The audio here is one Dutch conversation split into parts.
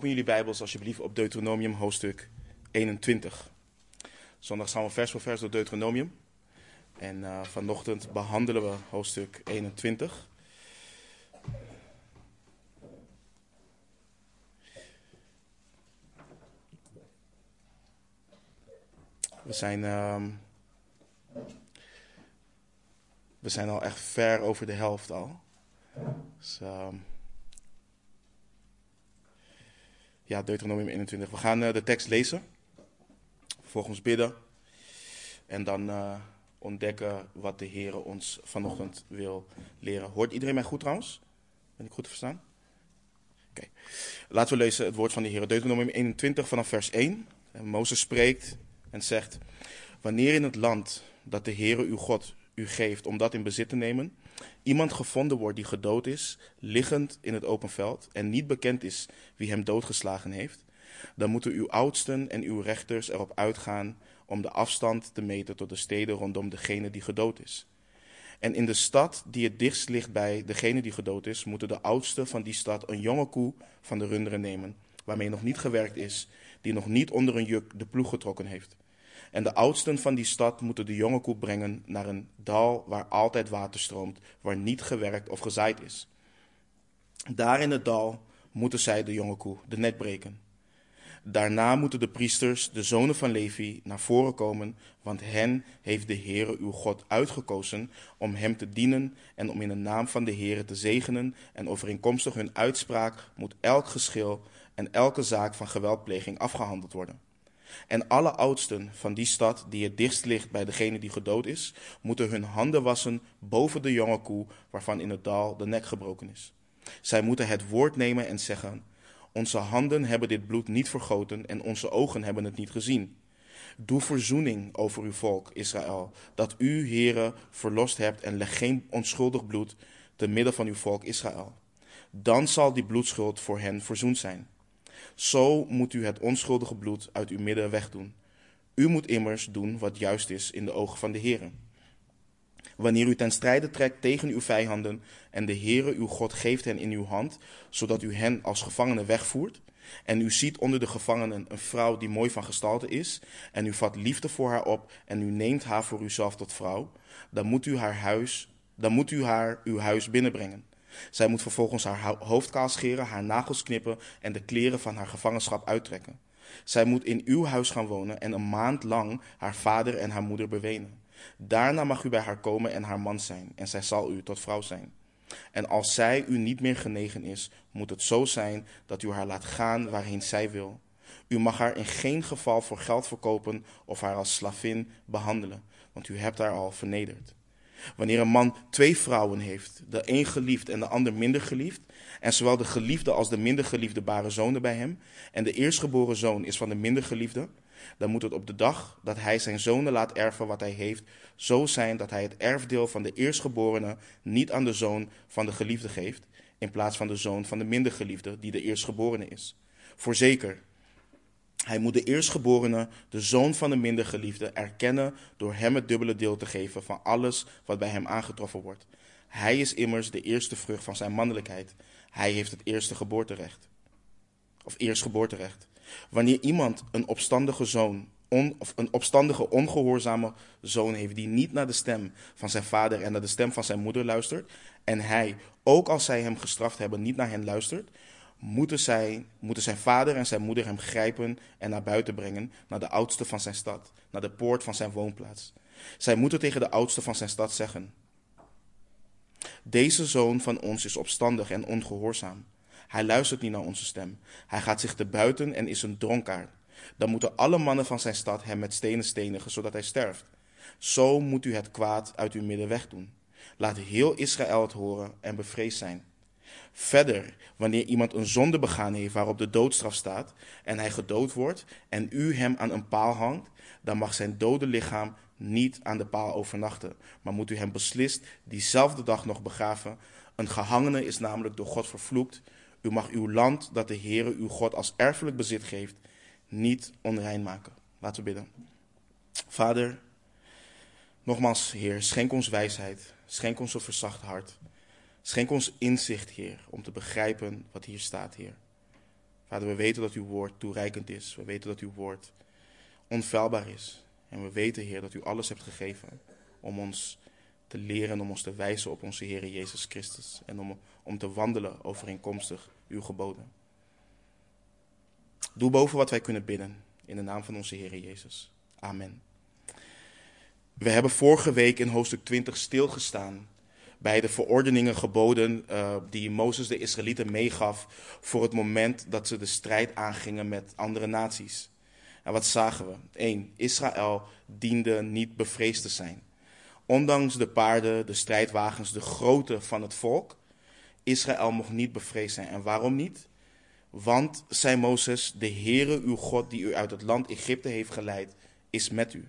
Open jullie Bijbels alsjeblieft op Deuteronomium hoofdstuk 21. Zondag gaan we vers voor vers door Deuteronomium. En uh, vanochtend behandelen we hoofdstuk 21. We zijn, uh, we zijn al echt ver over de helft al. Dus, uh, ja, Deuteronomium 21. We gaan uh, de tekst lezen, vervolgens bidden en dan uh, ontdekken wat de Heer ons vanochtend wil leren. Hoort iedereen mij goed trouwens? Ben ik goed te verstaan? Oké. Laten we lezen het woord van de Heer. Deuteronomium 21 vanaf vers 1. En Mozes spreekt en zegt: Wanneer in het land dat de Heere uw God u geeft om dat in bezit te nemen, iemand gevonden wordt die gedood is, liggend in het open veld, en niet bekend is wie hem doodgeslagen heeft, dan moeten uw oudsten en uw rechters erop uitgaan om de afstand te meten tot de steden rondom degene die gedood is. En in de stad die het dichtst ligt bij degene die gedood is, moeten de oudsten van die stad een jonge koe van de runderen nemen, waarmee nog niet gewerkt is, die nog niet onder een juk de ploeg getrokken heeft. En de oudsten van die stad moeten de jonge koe brengen naar een dal waar altijd water stroomt, waar niet gewerkt of gezaaid is. Daar in het dal moeten zij de jonge koe de nek breken. Daarna moeten de priesters, de zonen van Levi, naar voren komen, want hen heeft de Heere uw God uitgekozen om hem te dienen en om in de naam van de Heere te zegenen. En overeenkomstig hun uitspraak moet elk geschil en elke zaak van geweldpleging afgehandeld worden. En alle oudsten van die stad die het dichtst ligt bij degene die gedood is, moeten hun handen wassen boven de jonge koe waarvan in het dal de nek gebroken is. Zij moeten het woord nemen en zeggen: Onze handen hebben dit bloed niet vergoten en onze ogen hebben het niet gezien. Doe verzoening over uw volk, Israël, dat u, heren, verlost hebt en leg geen onschuldig bloed te midden van uw volk Israël. Dan zal die bloedschuld voor hen verzoend zijn. Zo moet u het onschuldige bloed uit uw midden wegdoen. U moet immers doen wat juist is in de ogen van de Heer. Wanneer u ten strijde trekt tegen uw vijanden en de Heere uw God geeft hen in uw hand, zodat u hen als gevangenen wegvoert, en u ziet onder de gevangenen een vrouw die mooi van gestalte is, en u vat liefde voor haar op en u neemt haar voor uzelf tot vrouw, dan moet u haar huis, dan moet u haar uw huis binnenbrengen. Zij moet vervolgens haar hoofd kaal scheren, haar nagels knippen en de kleren van haar gevangenschap uittrekken. Zij moet in uw huis gaan wonen en een maand lang haar vader en haar moeder bewenen. Daarna mag u bij haar komen en haar man zijn, en zij zal u tot vrouw zijn. En als zij u niet meer genegen is, moet het zo zijn dat u haar laat gaan waarheen zij wil. U mag haar in geen geval voor geld verkopen of haar als slavin behandelen, want u hebt haar al vernederd. Wanneer een man twee vrouwen heeft, de een geliefd en de ander minder geliefd, en zowel de geliefde als de minder geliefde baren zonen bij hem, en de eerstgeboren zoon is van de minder geliefde, dan moet het op de dag dat hij zijn zonen laat erven wat hij heeft, zo zijn dat hij het erfdeel van de eerstgeborene niet aan de zoon van de geliefde geeft, in plaats van de zoon van de minder geliefde, die de eerstgeborene is. Voorzeker, hij moet de eerstgeborene, de zoon van de minder geliefde, erkennen door hem het dubbele deel te geven van alles wat bij hem aangetroffen wordt. Hij is immers de eerste vrucht van zijn mannelijkheid. Hij heeft het eerste geboorterecht. Of eerstgeboorterecht. Wanneer iemand een opstandige zoon, on, of een opstandige, ongehoorzame zoon heeft die niet naar de stem van zijn vader en naar de stem van zijn moeder luistert, en hij, ook als zij hem gestraft hebben, niet naar hen luistert, moeten, zij, moeten zijn vader en zijn moeder hem grijpen en naar buiten brengen, naar de oudste van zijn stad, naar de poort van zijn woonplaats. Zij moeten tegen de oudste van zijn stad zeggen: Deze zoon van ons is opstandig en ongehoorzaam. Hij luistert niet naar onze stem. Hij gaat zich te buiten en is een dronkaard. Dan moeten alle mannen van zijn stad hem met stenen stenigen, zodat hij sterft. Zo moet u het kwaad uit uw midden wegdoen. Laat heel Israël het horen en bevreesd zijn. Verder, wanneer iemand een zonde begaan heeft waarop de doodstraf staat en hij gedood wordt en u hem aan een paal hangt, dan mag zijn dode lichaam niet aan de paal overnachten, maar moet u hem beslist diezelfde dag nog begraven. Een gehangene is namelijk door God vervloekt. U mag uw land dat de Heere uw God als erfelijk bezit geeft, niet onrein maken. Laten we bidden. Vader, nogmaals Heer, schenk ons wijsheid, schenk ons een verzacht hart. Schenk ons inzicht, Heer, om te begrijpen wat hier staat, Heer. Vader, we weten dat uw woord toereikend is. We weten dat uw woord onfeilbaar is. En we weten, Heer, dat u alles hebt gegeven om ons te leren en om ons te wijzen op onze Heer Jezus Christus. En om, om te wandelen overeenkomstig uw geboden. Doe boven wat wij kunnen bidden. In de naam van onze Heer Jezus. Amen. We hebben vorige week in hoofdstuk 20 stilgestaan bij de verordeningen, geboden uh, die Mozes de Israëlieten meegaf voor het moment dat ze de strijd aangingen met andere naties. En wat zagen we? 1. Israël diende niet bevreesd te zijn. Ondanks de paarden, de strijdwagens, de grootte van het volk, Israël mocht niet bevreesd zijn. En waarom niet? Want, zei Mozes, de Heere uw God die u uit het land Egypte heeft geleid, is met u.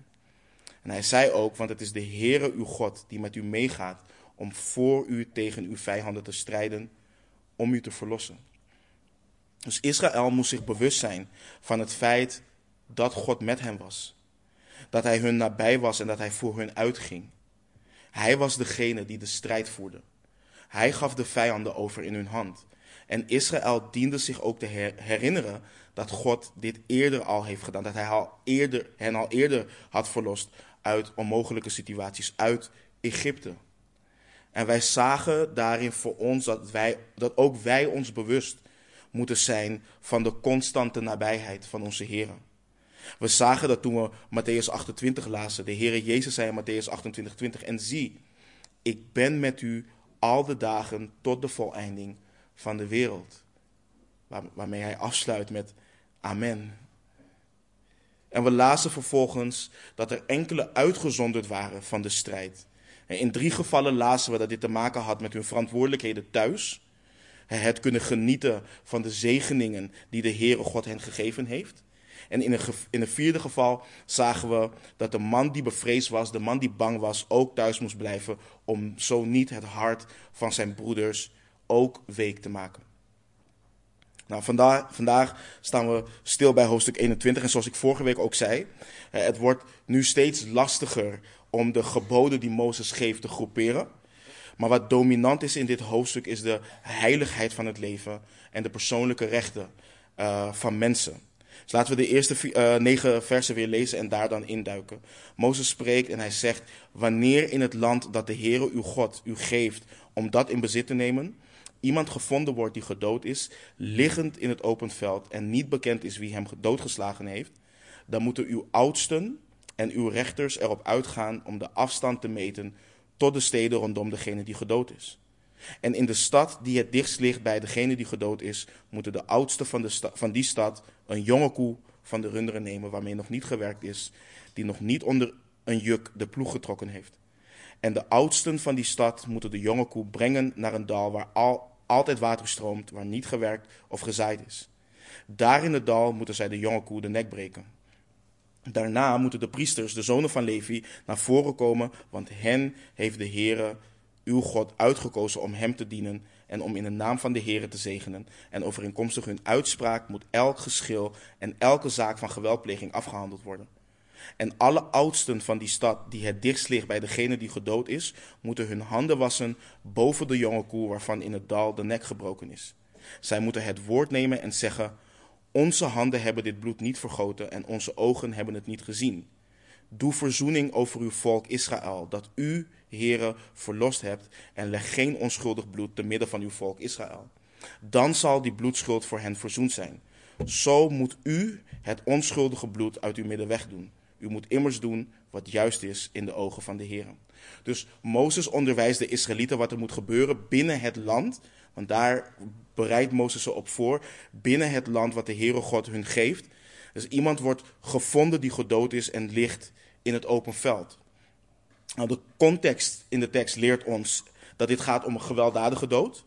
En hij zei ook, want het is de Heere uw God die met u meegaat om voor u tegen uw vijanden te strijden, om u te verlossen. Dus Israël moest zich bewust zijn van het feit dat God met hen was. Dat hij hun nabij was en dat hij voor hun uitging. Hij was degene die de strijd voerde. Hij gaf de vijanden over in hun hand. En Israël diende zich ook te herinneren dat God dit eerder al heeft gedaan. Dat hij al eerder, hen al eerder had verlost uit onmogelijke situaties, uit Egypte. En wij zagen daarin voor ons dat, wij, dat ook wij ons bewust moeten zijn van de constante nabijheid van onze Heer. We zagen dat toen we Matthäus 28 lazen. De Heer Jezus zei in Matthäus 28, 20. En zie, ik ben met u al de dagen tot de voleinding van de wereld. Waar, waarmee hij afsluit met Amen. En we lazen vervolgens dat er enkele uitgezonderd waren van de strijd. In drie gevallen lazen we dat dit te maken had met hun verantwoordelijkheden thuis. Het kunnen genieten van de zegeningen die de Heere God hen gegeven heeft. En in een, in een vierde geval zagen we dat de man die bevreesd was, de man die bang was, ook thuis moest blijven om zo niet het hart van zijn broeders ook week te maken. Nou, vandaag, vandaag staan we stil bij hoofdstuk 21 en zoals ik vorige week ook zei, het wordt nu steeds lastiger om de geboden die Mozes geeft te groeperen. Maar wat dominant is in dit hoofdstuk is de heiligheid van het leven en de persoonlijke rechten uh, van mensen. Dus laten we de eerste uh, negen versen weer lezen en daar dan induiken. Mozes spreekt en hij zegt: Wanneer in het land dat de Heere uw God u geeft om dat in bezit te nemen, iemand gevonden wordt die gedood is, liggend in het open veld en niet bekend is wie hem doodgeslagen heeft, dan moeten uw oudsten en uw rechters erop uitgaan om de afstand te meten tot de steden rondom degene die gedood is. En in de stad die het dichtst ligt bij degene die gedood is, moeten de oudsten van, de van die stad een jonge koe van de runderen nemen waarmee nog niet gewerkt is, die nog niet onder een juk de ploeg getrokken heeft. En de oudsten van die stad moeten de jonge koe brengen naar een dal waar al, altijd water stroomt, waar niet gewerkt of gezaaid is. Daar in het dal moeten zij de jonge koe de nek breken. Daarna moeten de priesters, de zonen van Levi, naar voren komen, want hen heeft de Heere, uw God, uitgekozen om hem te dienen en om in de naam van de Heere te zegenen. En overeenkomstig hun uitspraak moet elk geschil en elke zaak van geweldpleging afgehandeld worden. En alle oudsten van die stad, die het dichtst ligt bij degene die gedood is, moeten hun handen wassen boven de jonge koe waarvan in het dal de nek gebroken is. Zij moeten het woord nemen en zeggen: onze handen hebben dit bloed niet vergoten en onze ogen hebben het niet gezien. Doe verzoening over uw volk Israël, dat u, Heere, verlost hebt en leg geen onschuldig bloed te midden van uw volk Israël. Dan zal die bloedschuld voor hen verzoend zijn. Zo moet u het onschuldige bloed uit uw midden wegdoen. U moet immers doen wat juist is in de ogen van de Heere. Dus Mozes onderwijst de Israëlieten wat er moet gebeuren binnen het land want daar bereidt Mozes ze op voor binnen het land wat de Heere God hun geeft. Dus iemand wordt gevonden die gedood is en ligt in het open veld. Nou, de context in de tekst leert ons dat dit gaat om een gewelddadige dood.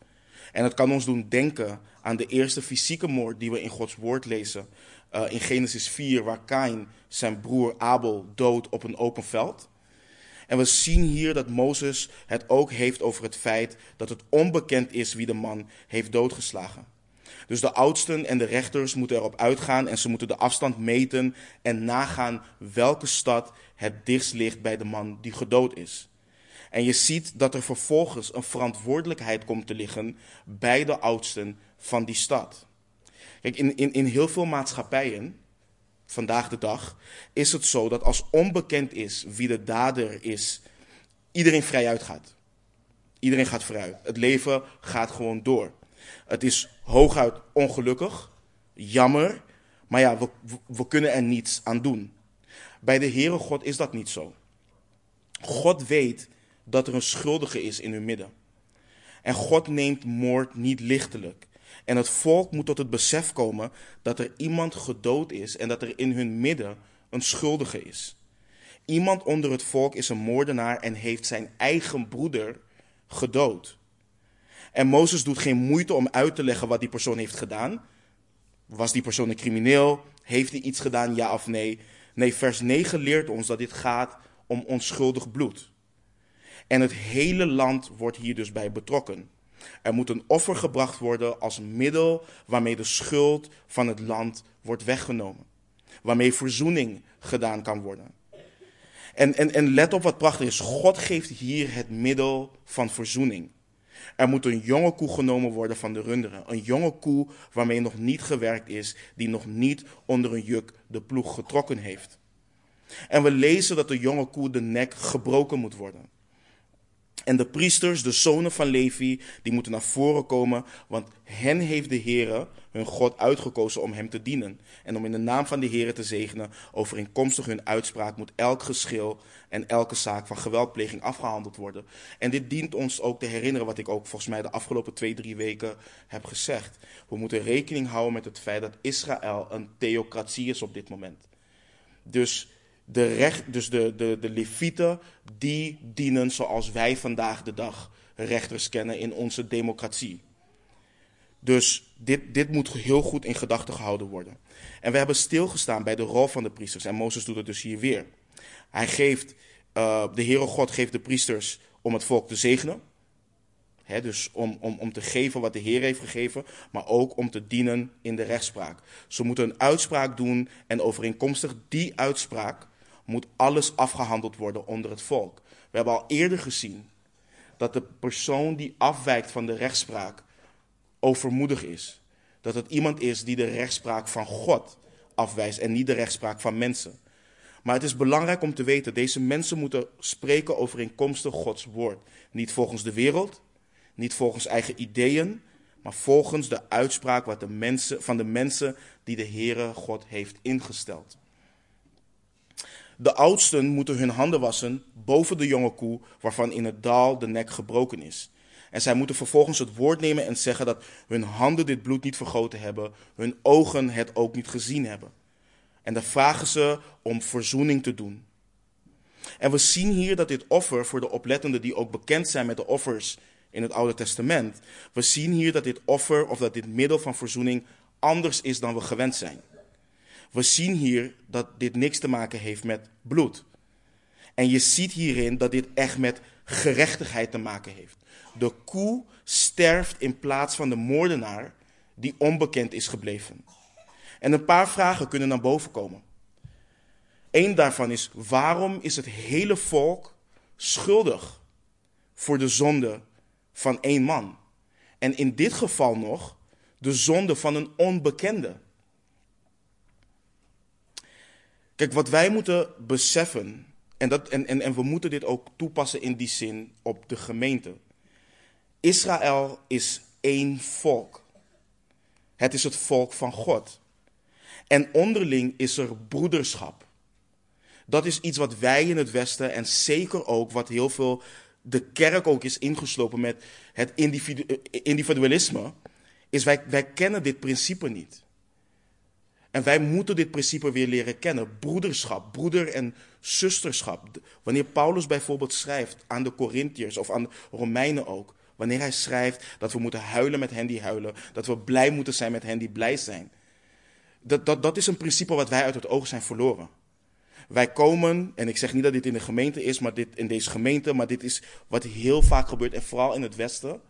En het kan ons doen denken aan de eerste fysieke moord die we in Gods woord lezen. Uh, in Genesis 4, waar Kain zijn broer Abel doodt op een open veld. En we zien hier dat Mozes het ook heeft over het feit dat het onbekend is wie de man heeft doodgeslagen. Dus de oudsten en de rechters moeten erop uitgaan en ze moeten de afstand meten en nagaan welke stad het dichtst ligt bij de man die gedood is. En je ziet dat er vervolgens een verantwoordelijkheid komt te liggen bij de oudsten van die stad. Kijk, in, in, in heel veel maatschappijen, vandaag de dag, is het zo dat als onbekend is wie de dader is, iedereen vrij uitgaat. Iedereen gaat vooruit. Het leven gaat gewoon door. Het is hooguit ongelukkig, jammer, maar ja, we, we kunnen er niets aan doen. Bij de Heere God is dat niet zo. God weet dat er een schuldige is in hun midden. En God neemt moord niet lichtelijk. En het volk moet tot het besef komen dat er iemand gedood is en dat er in hun midden een schuldige is. Iemand onder het volk is een moordenaar en heeft zijn eigen broeder gedood. En Mozes doet geen moeite om uit te leggen wat die persoon heeft gedaan. Was die persoon een crimineel? Heeft hij iets gedaan, ja of nee? Nee, vers 9 leert ons dat dit gaat om onschuldig bloed. En het hele land wordt hier dus bij betrokken. Er moet een offer gebracht worden als middel waarmee de schuld van het land wordt weggenomen. Waarmee verzoening gedaan kan worden. En, en, en let op wat prachtig is. God geeft hier het middel van verzoening. Er moet een jonge koe genomen worden van de runderen. Een jonge koe waarmee nog niet gewerkt is, die nog niet onder een juk de ploeg getrokken heeft. En we lezen dat de jonge koe de nek gebroken moet worden. En de priesters, de zonen van Levi, die moeten naar voren komen, want hen heeft de Heere, hun God, uitgekozen om hem te dienen. En om in de naam van de Heere te zegenen, overeenkomstig hun uitspraak, moet elk geschil en elke zaak van geweldpleging afgehandeld worden. En dit dient ons ook te herinneren wat ik ook volgens mij de afgelopen twee, drie weken heb gezegd. We moeten rekening houden met het feit dat Israël een theocratie is op dit moment. Dus de, recht, dus de, de, de levieten, die dienen zoals wij vandaag de dag rechters kennen in onze democratie. Dus dit, dit moet heel goed in gedachten gehouden worden. En we hebben stilgestaan bij de rol van de priesters. En Mozes doet het dus hier weer. Hij geeft, uh, de Heere God geeft de priesters om het volk te zegenen. He, dus om, om, om te geven wat de Heer heeft gegeven, maar ook om te dienen in de rechtspraak. Ze moeten een uitspraak doen en overeenkomstig die uitspraak moet alles afgehandeld worden onder het volk. We hebben al eerder gezien dat de persoon die afwijkt van de rechtspraak overmoedig is. Dat het iemand is die de rechtspraak van God afwijst en niet de rechtspraak van mensen. Maar het is belangrijk om te weten, deze mensen moeten spreken overeenkomstig Gods woord. Niet volgens de wereld, niet volgens eigen ideeën, maar volgens de uitspraak wat de mensen, van de mensen die de Heere God heeft ingesteld. De oudsten moeten hun handen wassen boven de jonge koe waarvan in het dal de nek gebroken is. En zij moeten vervolgens het woord nemen en zeggen dat hun handen dit bloed niet vergoten hebben, hun ogen het ook niet gezien hebben. En dan vragen ze om verzoening te doen. En we zien hier dat dit offer voor de oplettenden die ook bekend zijn met de offers in het Oude Testament, we zien hier dat dit offer of dat dit middel van verzoening anders is dan we gewend zijn. We zien hier dat dit niks te maken heeft met bloed. En je ziet hierin dat dit echt met gerechtigheid te maken heeft. De koe sterft in plaats van de moordenaar die onbekend is gebleven. En een paar vragen kunnen naar boven komen. Eén daarvan is: waarom is het hele volk schuldig voor de zonde van één man? En in dit geval nog de zonde van een onbekende. Kijk, wat wij moeten beseffen, en, dat, en, en, en we moeten dit ook toepassen in die zin op de gemeente. Israël is één volk. Het is het volk van God. En onderling is er broederschap. Dat is iets wat wij in het Westen en zeker ook wat heel veel de kerk ook is ingeslopen met het individualisme, is wij, wij kennen dit principe niet. En wij moeten dit principe weer leren kennen. Broederschap, broeder- en zusterschap. Wanneer Paulus bijvoorbeeld schrijft aan de Corinthiërs of aan de Romeinen ook. Wanneer hij schrijft dat we moeten huilen met hen die huilen. Dat we blij moeten zijn met hen die blij zijn. Dat, dat, dat is een principe wat wij uit het oog zijn verloren. Wij komen, en ik zeg niet dat dit in de gemeente is, maar dit in deze gemeente, maar dit is wat heel vaak gebeurt, en vooral in het Westen,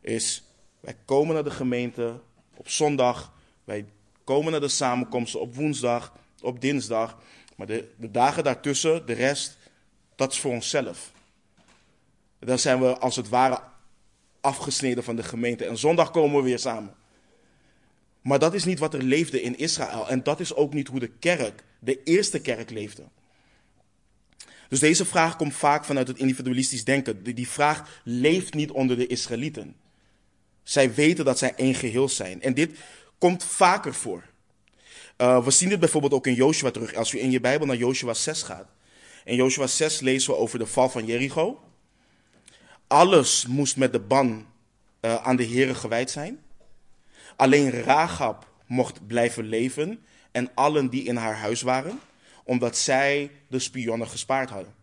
is wij komen naar de gemeente op zondag, wij komen naar de samenkomsten op woensdag, op dinsdag. Maar de, de dagen daartussen, de rest, dat is voor onszelf. Dan zijn we als het ware afgesneden van de gemeente. En zondag komen we weer samen. Maar dat is niet wat er leefde in Israël. En dat is ook niet hoe de kerk, de eerste kerk, leefde. Dus deze vraag komt vaak vanuit het individualistisch denken. Die vraag leeft niet onder de Israëlieten. Zij weten dat zij één geheel zijn. En dit komt vaker voor. Uh, we zien dit bijvoorbeeld ook in Joshua terug. Als u in je Bijbel naar Joshua 6 gaat. In Joshua 6 lezen we over de val van Jericho. Alles moest met de ban uh, aan de Here gewijd zijn. Alleen Rahab mocht blijven leven en allen die in haar huis waren, omdat zij de spionnen gespaard hadden.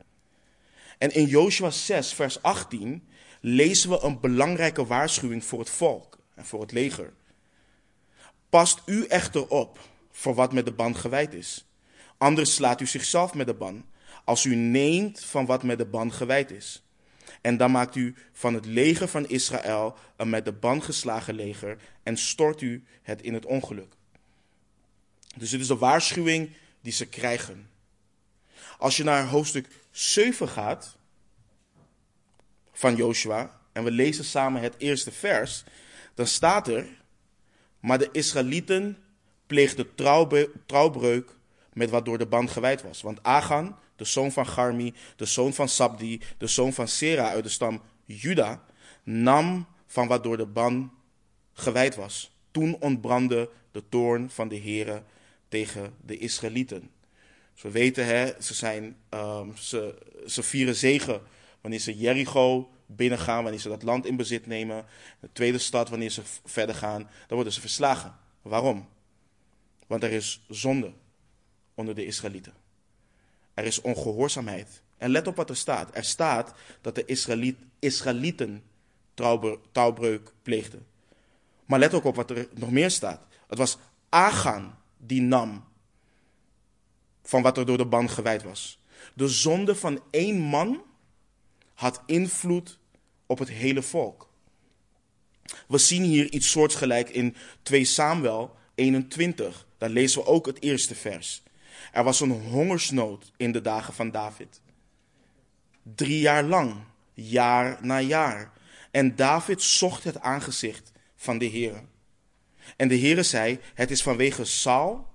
En in Joshua 6, vers 18 lezen we een belangrijke waarschuwing voor het volk en voor het leger. Past u echter op voor wat met de ban gewijd is. Anders slaat u zichzelf met de ban, als u neemt van wat met de ban gewijd is. En dan maakt u van het leger van Israël een met de ban geslagen leger en stort u het in het ongeluk. Dus dit is de waarschuwing die ze krijgen. Als je naar hoofdstuk 7 gaat van Joshua en we lezen samen het eerste vers, dan staat er, maar de Israëlieten pleegden trouwbreuk met wat door de band gewijd was. Want Agan, de zoon van Garmi, de zoon van Sabdi, de zoon van Sera uit de stam Juda, nam van wat door de ban gewijd was. Toen ontbrandde de toorn van de Heere tegen de Israëlieten. Dus we weten, hè, ze, zijn, um, ze, ze vieren zegen wanneer ze Jericho binnengaan, wanneer ze dat land in bezit nemen. De tweede stad, wanneer ze verder gaan, dan worden ze verslagen. Waarom? Want er is zonde onder de Israëlieten. Er is ongehoorzaamheid. En let op wat er staat. Er staat dat de Israëliet, Israëlieten trouwbreuk pleegden. Maar let ook op wat er nog meer staat. Het was Agan die nam van wat er door de ban gewijd was. De zonde van één man had invloed op het hele volk. We zien hier iets soortgelijk in 2 Samuel 21. Daar lezen we ook het eerste vers. Er was een hongersnood in de dagen van David. Drie jaar lang, jaar na jaar. En David zocht het aangezicht van de Heer. En de Heere zei: Het is vanwege Saul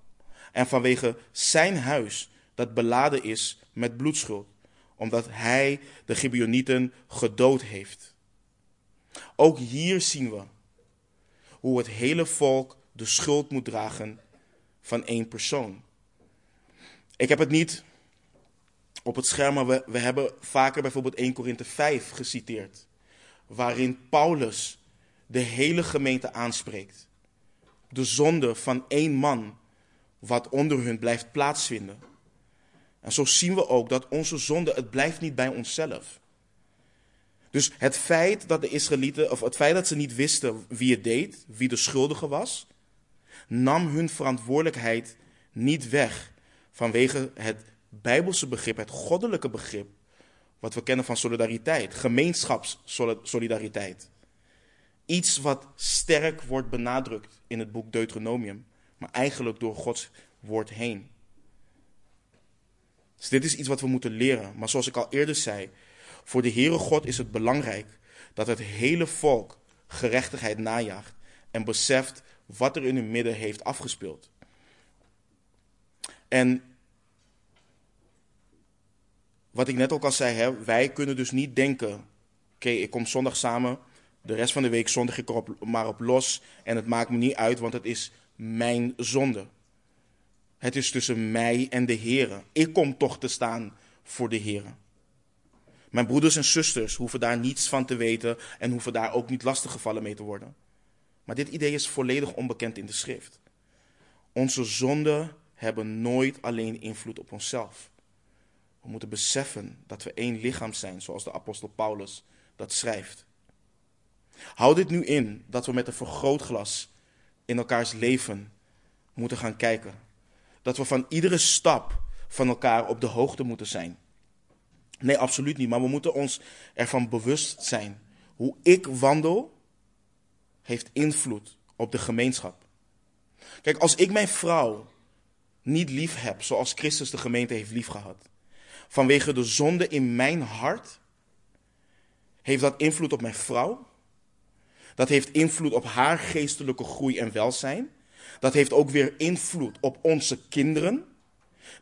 en vanwege zijn huis dat beladen is met bloedschuld, omdat hij de Gibeonieten gedood heeft. Ook hier zien we hoe het hele volk de schuld moet dragen van één persoon. Ik heb het niet op het scherm, maar we, hebben vaker bijvoorbeeld 1 Korinthe 5 geciteerd, waarin Paulus de hele gemeente aanspreekt. De zonde van één man, wat onder hun blijft plaatsvinden. En zo zien we ook dat onze zonde, het blijft niet bij onszelf. Dus het feit dat de Israëlieten, of het feit dat ze niet wisten wie het deed, wie de schuldige was, nam hun verantwoordelijkheid niet weg vanwege het Bijbelse begrip, het goddelijke begrip, wat we kennen van solidariteit, gemeenschapssolidariteit. Iets wat sterk wordt benadrukt in het boek Deuteronomium, maar eigenlijk door Gods woord heen. Dus dit is iets wat we moeten leren. Maar zoals ik al eerder zei, voor de Heere God is het belangrijk dat het hele volk gerechtigheid najaagt en beseft wat er in hun midden heeft afgespeeld. En wat ik net ook al zei, wij kunnen dus niet denken: oké, ik kom zondag samen, de rest van de week zondag ik er maar op los en het maakt me niet uit, want het is mijn zonde. Het is tussen mij en de Heer. Ik kom toch te staan voor de Heer. Mijn broeders en zusters hoeven daar niets van te weten en hoeven daar ook niet lastiggevallen mee te worden. Maar dit idee is volledig onbekend in de schrift. Onze zonden hebben nooit alleen invloed op onszelf. We moeten beseffen dat we één lichaam zijn, zoals de apostel Paulus dat schrijft. Houd dit nu in dat we met een vergrootglas in elkaars leven moeten gaan kijken. Dat we van iedere stap van elkaar op de hoogte moeten zijn. Nee, absoluut niet. Maar we moeten ons ervan bewust zijn. Hoe ik wandel, heeft invloed op de gemeenschap. Kijk, als ik mijn vrouw niet lief heb zoals Christus de gemeente heeft liefgehad, vanwege de zonde in mijn hart, heeft dat invloed op mijn vrouw. Dat heeft invloed op haar geestelijke groei en welzijn. Dat heeft ook weer invloed op onze kinderen.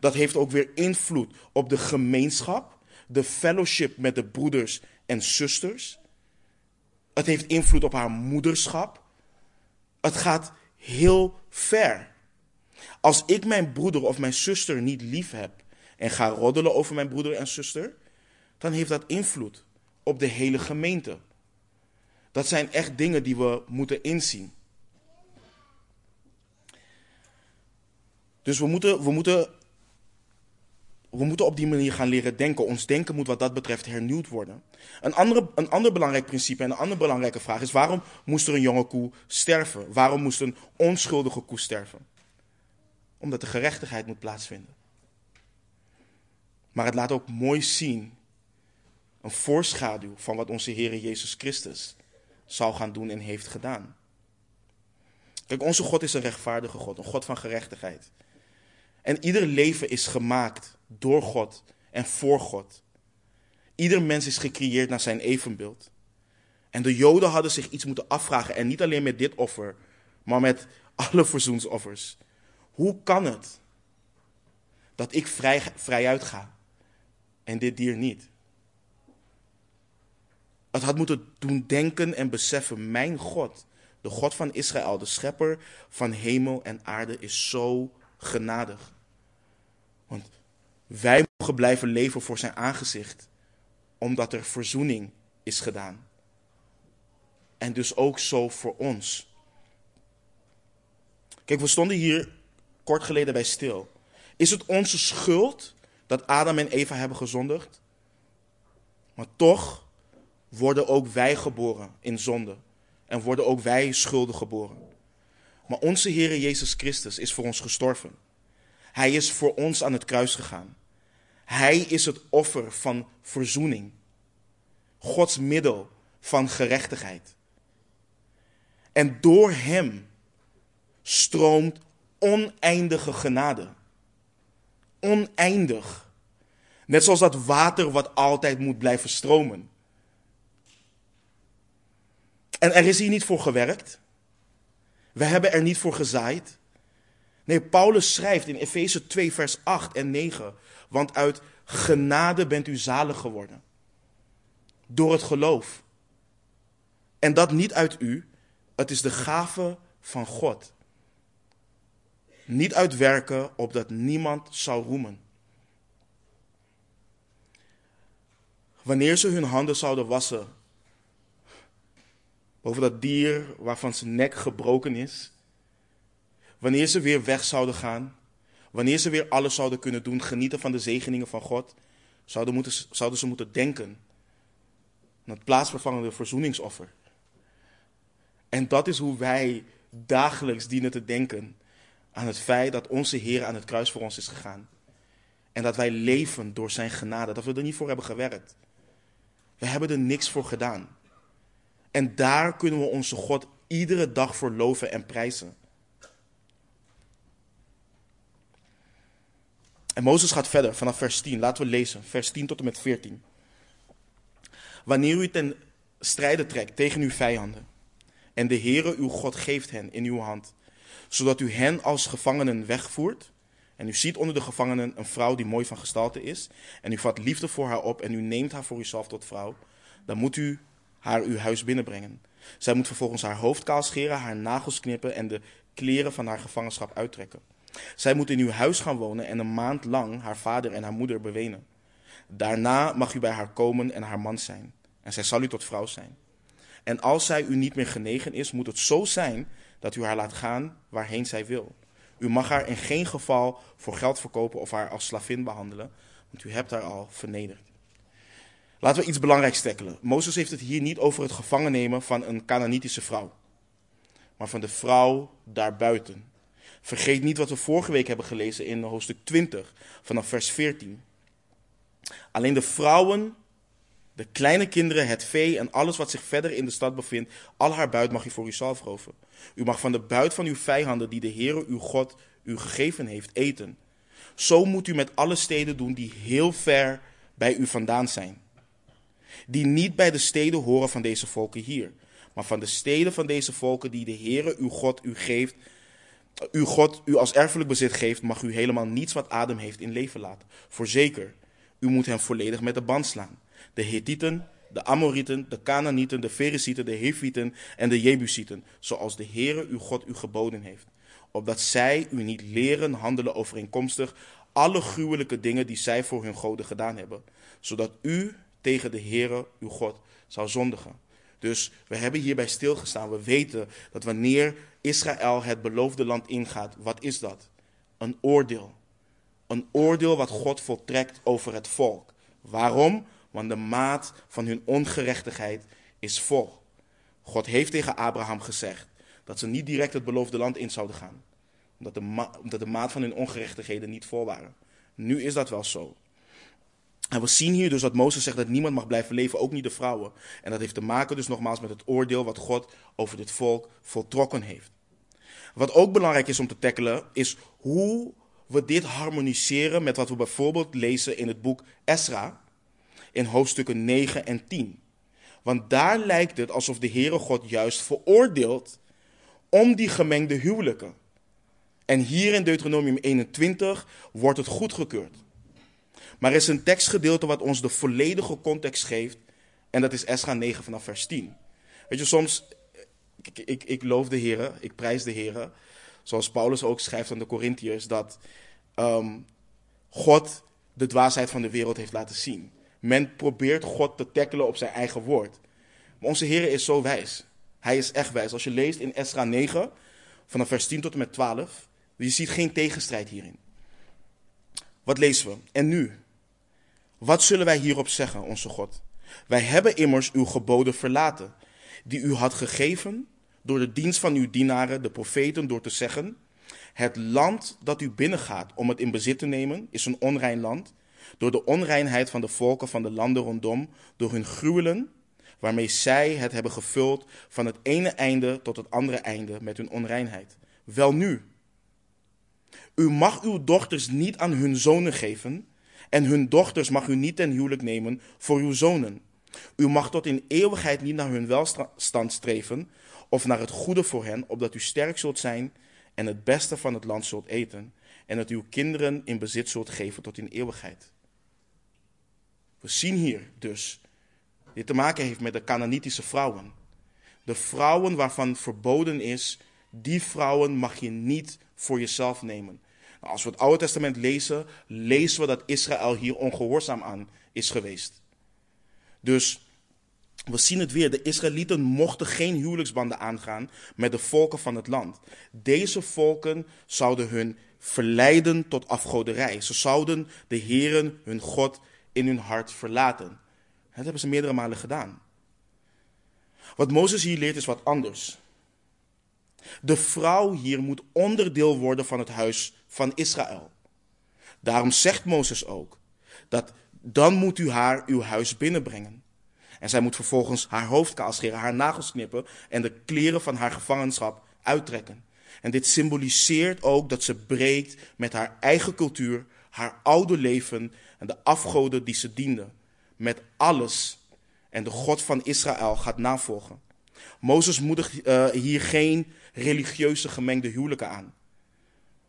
Dat heeft ook weer invloed op de gemeenschap, de fellowship met de broeders en zusters. Het heeft invloed op haar moederschap. Het gaat heel ver. Als ik mijn broeder of mijn zuster niet lief heb en ga roddelen over mijn broeder en zuster, dan heeft dat invloed op de hele gemeente. Dat zijn echt dingen die we moeten inzien. Dus we moeten, we, moeten, we moeten op die manier gaan leren denken. Ons denken moet wat dat betreft hernieuwd worden. Een, andere, een ander belangrijk principe en een andere belangrijke vraag is: waarom moest er een jonge koe sterven? Waarom moest een onschuldige koe sterven? Omdat de gerechtigheid moet plaatsvinden. Maar het laat ook mooi zien, een voorschaduw van wat onze Heer Jezus Christus zal gaan doen en heeft gedaan. Kijk, onze God is een rechtvaardige God, een God van gerechtigheid. En ieder leven is gemaakt door God en voor God. Ieder mens is gecreëerd naar zijn evenbeeld. En de Joden hadden zich iets moeten afvragen, en niet alleen met dit offer, maar met alle verzoensoffers. Hoe kan het dat ik vrij, vrijuit ga en dit dier niet? Het had moeten doen denken en beseffen, mijn God, de God van Israël, de schepper van hemel en aarde, is zo genadig. Want wij mogen blijven leven voor zijn aangezicht, omdat er verzoening is gedaan. En dus ook zo voor ons. Kijk, we stonden hier kort geleden bij stil. Is het onze schuld dat Adam en Eva hebben gezondigd? Maar toch worden ook wij geboren in zonde. En worden ook wij schuldig geboren. Maar onze Heer Jezus Christus is voor ons gestorven. Hij is voor ons aan het kruis gegaan. Hij is het offer van verzoening. Gods middel van gerechtigheid. En door Hem stroomt oneindige genade. Oneindig. Net zoals dat water wat altijd moet blijven stromen. En er is hier niet voor gewerkt. We hebben er niet voor gezaaid. Nee, Paulus schrijft in Efeze 2, vers 8 en 9. Want uit genade bent u zalig geworden. Door het geloof. En dat niet uit u, het is de gave van God. Niet uit werken, opdat niemand zou roemen. Wanneer ze hun handen zouden wassen over dat dier waarvan zijn nek gebroken is, wanneer ze weer weg zouden gaan, wanneer ze weer alles zouden kunnen doen, genieten van de zegeningen van God, zouden, moeten, zouden ze moeten denken aan het plaatsvervangende verzoeningsoffer. En dat is hoe wij dagelijks dienen te denken aan het feit dat onze Heer aan het kruis voor ons is gegaan. En dat wij leven door zijn genade, dat we er niet voor hebben gewerkt. We hebben er niks voor gedaan. En daar kunnen we onze God iedere dag voor loven en prijzen. En Mozes gaat verder vanaf vers 10. Laten we lezen, vers 10 tot en met 14. Wanneer u ten strijde trekt tegen uw vijanden, en de Heere uw God geeft hen in uw hand, zodat u hen als gevangenen wegvoert, en u ziet onder de gevangenen een vrouw die mooi van gestalte is, en u vat liefde voor haar op en u neemt haar voor uzelf tot vrouw, dan moet u haar uw huis binnenbrengen. Zij moet vervolgens haar hoofd kaal scheren, haar nagels knippen en de kleren van haar gevangenschap uittrekken. Zij moet in uw huis gaan wonen en een maand lang haar vader en haar moeder bewenen. Daarna mag u bij haar komen en haar man zijn. En zij zal u tot vrouw zijn. En als zij u niet meer genegen is, moet het zo zijn dat u haar laat gaan waarheen zij wil. U mag haar in geen geval voor geld verkopen of haar als slavin behandelen, want u hebt haar al vernederd. Laten we iets belangrijks tackelen. Mozes heeft het hier niet over het gevangen nemen van een Canaanitische vrouw, maar van de vrouw daarbuiten. Vergeet niet wat we vorige week hebben gelezen in hoofdstuk 20, vanaf vers 14. Alleen de vrouwen, de kleine kinderen, het vee en alles wat zich verder in de stad bevindt, al haar buit mag u voor uzelf roven. U mag van de buit van uw vijanden, die de Heere uw God u gegeven heeft, eten. Zo moet u met alle steden doen die heel ver bij u vandaan zijn die niet bij de steden horen van deze volken hier, maar van de steden van deze volken die de Heere uw God u geeft, uw God u als erfelijk bezit geeft, mag u helemaal niets wat adem heeft in leven laten. Voorzeker, u moet hem volledig met de band slaan. De Hethieten, de Amorieten, de Canaanieten, de Ferisieten, de Hefieten en de Jebusieten, zoals de Heere uw God u geboden heeft. Opdat zij u niet leren handelen overeenkomstig alle gruwelijke dingen die zij voor hun goden gedaan hebben, zodat u tegen de Heere uw God zou zondigen. Dus we hebben hierbij stilgestaan. We weten dat wanneer Israël het beloofde land ingaat, wat is dat? Een oordeel. Een oordeel wat God voltrekt over het volk. Waarom? Want de maat van hun ongerechtigheid is vol. God heeft tegen Abraham gezegd dat ze niet direct het beloofde land in zouden gaan. Omdat de, omdat de maat van hun ongerechtigheden niet vol waren. Nu is dat wel zo. En we zien hier dus dat Mozes zegt dat niemand mag blijven leven, ook niet de vrouwen. En dat heeft te maken dus nogmaals met het oordeel wat God over dit volk voltrokken heeft. Wat ook belangrijk is om te tackelen, is hoe we dit harmoniseren met wat we bijvoorbeeld lezen in het boek Esra, in hoofdstukken 9 en 10. Want daar lijkt het alsof de Heere God juist veroordeelt om die gemengde huwelijken. En hier in Deuteronomium 21 wordt het goedgekeurd. Maar er is een tekstgedeelte wat ons de volledige context geeft. En dat is Esra 9 vanaf vers 10. Weet je, soms, ik, ik, ik loof de Heer, ik prijs de Heer. Zoals Paulus ook schrijft aan de Corinthiërs, dat um, God de dwaasheid van de wereld heeft laten zien. Men probeert God te tackelen op zijn eigen woord. Maar onze Heer is zo wijs. Hij is echt wijs. Als je leest in Esra 9, vanaf vers 10 tot en met 12, je ziet geen tegenstrijd hierin. Wat lezen we? En nu, wat zullen wij hierop zeggen, onze God? Wij hebben immers uw geboden verlaten, die u had gegeven door de dienst van uw dienaren, de profeten, door te zeggen: Het land dat u binnengaat om het in bezit te nemen, is een onrein land. Door de onreinheid van de volken van de landen rondom, door hun gruwelen, waarmee zij het hebben gevuld van het ene einde tot het andere einde met hun onreinheid. Welnu, u mag uw dochters niet aan hun zonen geven en hun dochters mag u niet ten huwelijk nemen voor uw zonen. U mag tot in eeuwigheid niet naar hun welstand streven of naar het goede voor hen, opdat u sterk zult zijn en het beste van het land zult eten en het uw kinderen in bezit zult geven tot in eeuwigheid. We zien hier dus dit te maken heeft met de Canaanitische vrouwen. De vrouwen waarvan verboden is, die vrouwen mag je niet voor jezelf nemen. Als we het Oude Testament lezen, lezen we dat Israël hier ongehoorzaam aan is geweest. Dus we zien het weer. De Israëlieten mochten geen huwelijksbanden aangaan met de volken van het land. Deze volken zouden hun verleiden tot afgoderij. Ze zouden de Heeren, hun God, in hun hart verlaten. Dat hebben ze meerdere malen gedaan. Wat Mozes hier leert is wat anders. De vrouw hier moet onderdeel worden van het huis van Israël. Daarom zegt Mozes ook dat dan moet u haar uw huis binnenbrengen. En zij moet vervolgens haar hoofd kaal scheren, haar nagels knippen en de kleren van haar gevangenschap uittrekken. En dit symboliseert ook dat ze breekt met haar eigen cultuur, haar oude leven en de afgoden die ze diende. Met alles. En de God van Israël gaat navolgen. Mozes moedigt uh, hier geen religieuze gemengde huwelijken aan.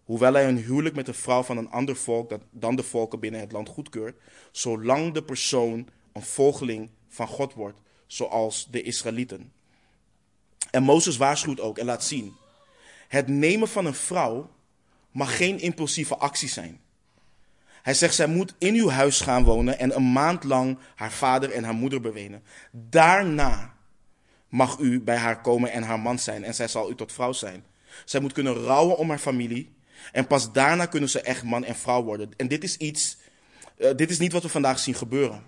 Hoewel hij een huwelijk met een vrouw van een ander volk dat dan de volken binnen het land goedkeurt, zolang de persoon een volgeling van God wordt, zoals de Israëlieten. En Mozes waarschuwt ook en laat zien: het nemen van een vrouw mag geen impulsieve actie zijn. Hij zegt, zij moet in uw huis gaan wonen en een maand lang haar vader en haar moeder bewenen. Daarna mag u bij haar komen en haar man zijn en zij zal u tot vrouw zijn. Zij moet kunnen rouwen om haar familie en pas daarna kunnen ze echt man en vrouw worden. En dit is iets, uh, dit is niet wat we vandaag zien gebeuren.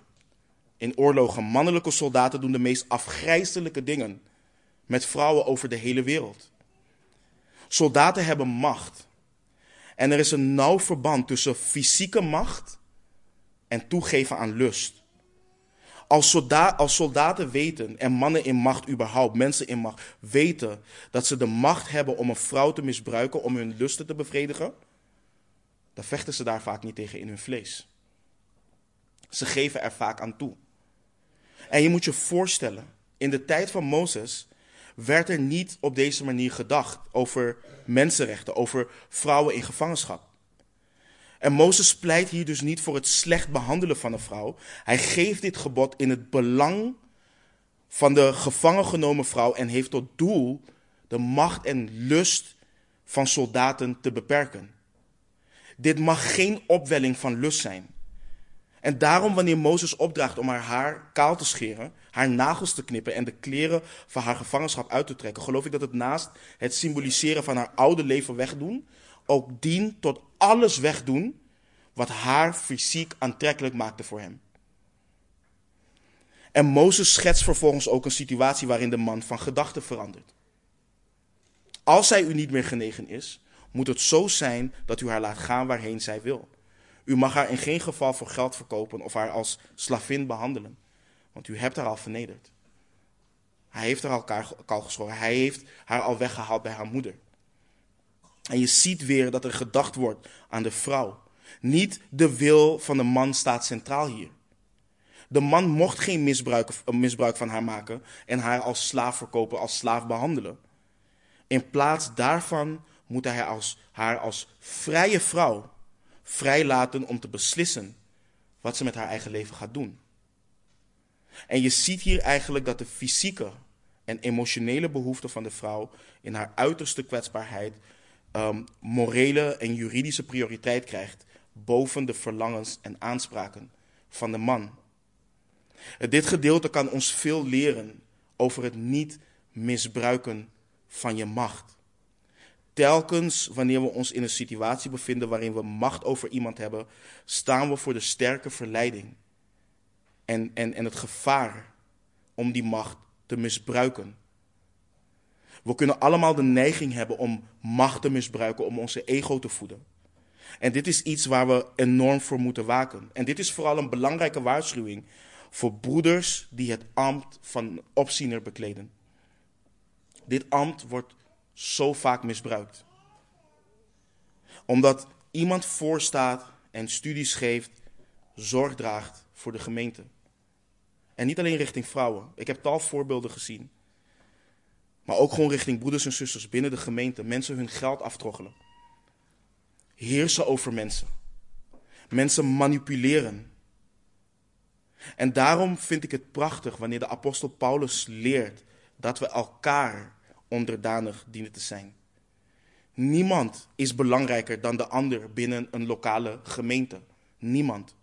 In oorlogen, mannelijke soldaten doen de meest afgrijzelijke dingen met vrouwen over de hele wereld. Soldaten hebben macht. En er is een nauw verband tussen fysieke macht en toegeven aan lust. Als, als soldaten weten, en mannen in macht überhaupt, mensen in macht, weten dat ze de macht hebben om een vrouw te misbruiken, om hun lusten te bevredigen, dan vechten ze daar vaak niet tegen in hun vlees. Ze geven er vaak aan toe. En je moet je voorstellen, in de tijd van Mozes werd er niet op deze manier gedacht over mensenrechten, over vrouwen in gevangenschap. En Mozes pleit hier dus niet voor het slecht behandelen van een vrouw. Hij geeft dit gebod in het belang van de gevangen genomen vrouw en heeft tot doel de macht en lust van soldaten te beperken. Dit mag geen opwelling van lust zijn. En daarom, wanneer Mozes opdraagt om haar haar kaal te scheren, haar nagels te knippen en de kleren van haar gevangenschap uit te trekken, geloof ik dat het naast het symboliseren van haar oude leven wegdoen, ook dient tot alles wegdoen wat haar fysiek aantrekkelijk maakte voor hem. En Mozes schetst vervolgens ook een situatie waarin de man van gedachten verandert. Als zij u niet meer genegen is, moet het zo zijn dat u haar laat gaan waarheen zij wil. U mag haar in geen geval voor geld verkopen of haar als slavin behandelen, want u hebt haar al vernederd. Hij heeft haar al kaal geschoren, hij heeft haar al weggehaald bij haar moeder. En je ziet weer dat er gedacht wordt aan de vrouw. Niet de wil van de man staat centraal hier. De man mocht geen misbruik, misbruik van haar maken en haar als slaaf verkopen, als slaaf behandelen. In plaats daarvan moet hij als, haar als vrije vrouw vrijlaten om te beslissen wat ze met haar eigen leven gaat doen. En je ziet hier eigenlijk dat de fysieke en emotionele behoeften van de vrouw in haar uiterste kwetsbaarheid um, morele en juridische prioriteit krijgt boven de verlangens en aanspraken van de man. Dit gedeelte kan ons veel leren over het niet misbruiken van je macht. Telkens wanneer we ons in een situatie bevinden waarin we macht over iemand hebben, staan we voor de sterke verleiding en, en, en het gevaar om die macht te misbruiken. We kunnen allemaal de neiging hebben om macht te misbruiken, om onze ego te voeden. En dit is iets waar we enorm voor moeten waken. En dit is vooral een belangrijke waarschuwing voor broeders die het ambt van opziener bekleden. Dit ambt wordt zo vaak misbruikt. Omdat iemand voorstaat en studies geeft, zorg draagt voor de gemeente. En niet alleen richting vrouwen. Ik heb tal voorbeelden gezien. Maar ook gewoon richting broeders en zusters binnen de gemeente. Mensen hun geld aftroggelen. Heersen over mensen. Mensen manipuleren. En daarom vind ik het prachtig wanneer de apostel Paulus leert dat we elkaar onderdanig dienen te zijn. Niemand is belangrijker dan de ander binnen een lokale gemeente. Niemand.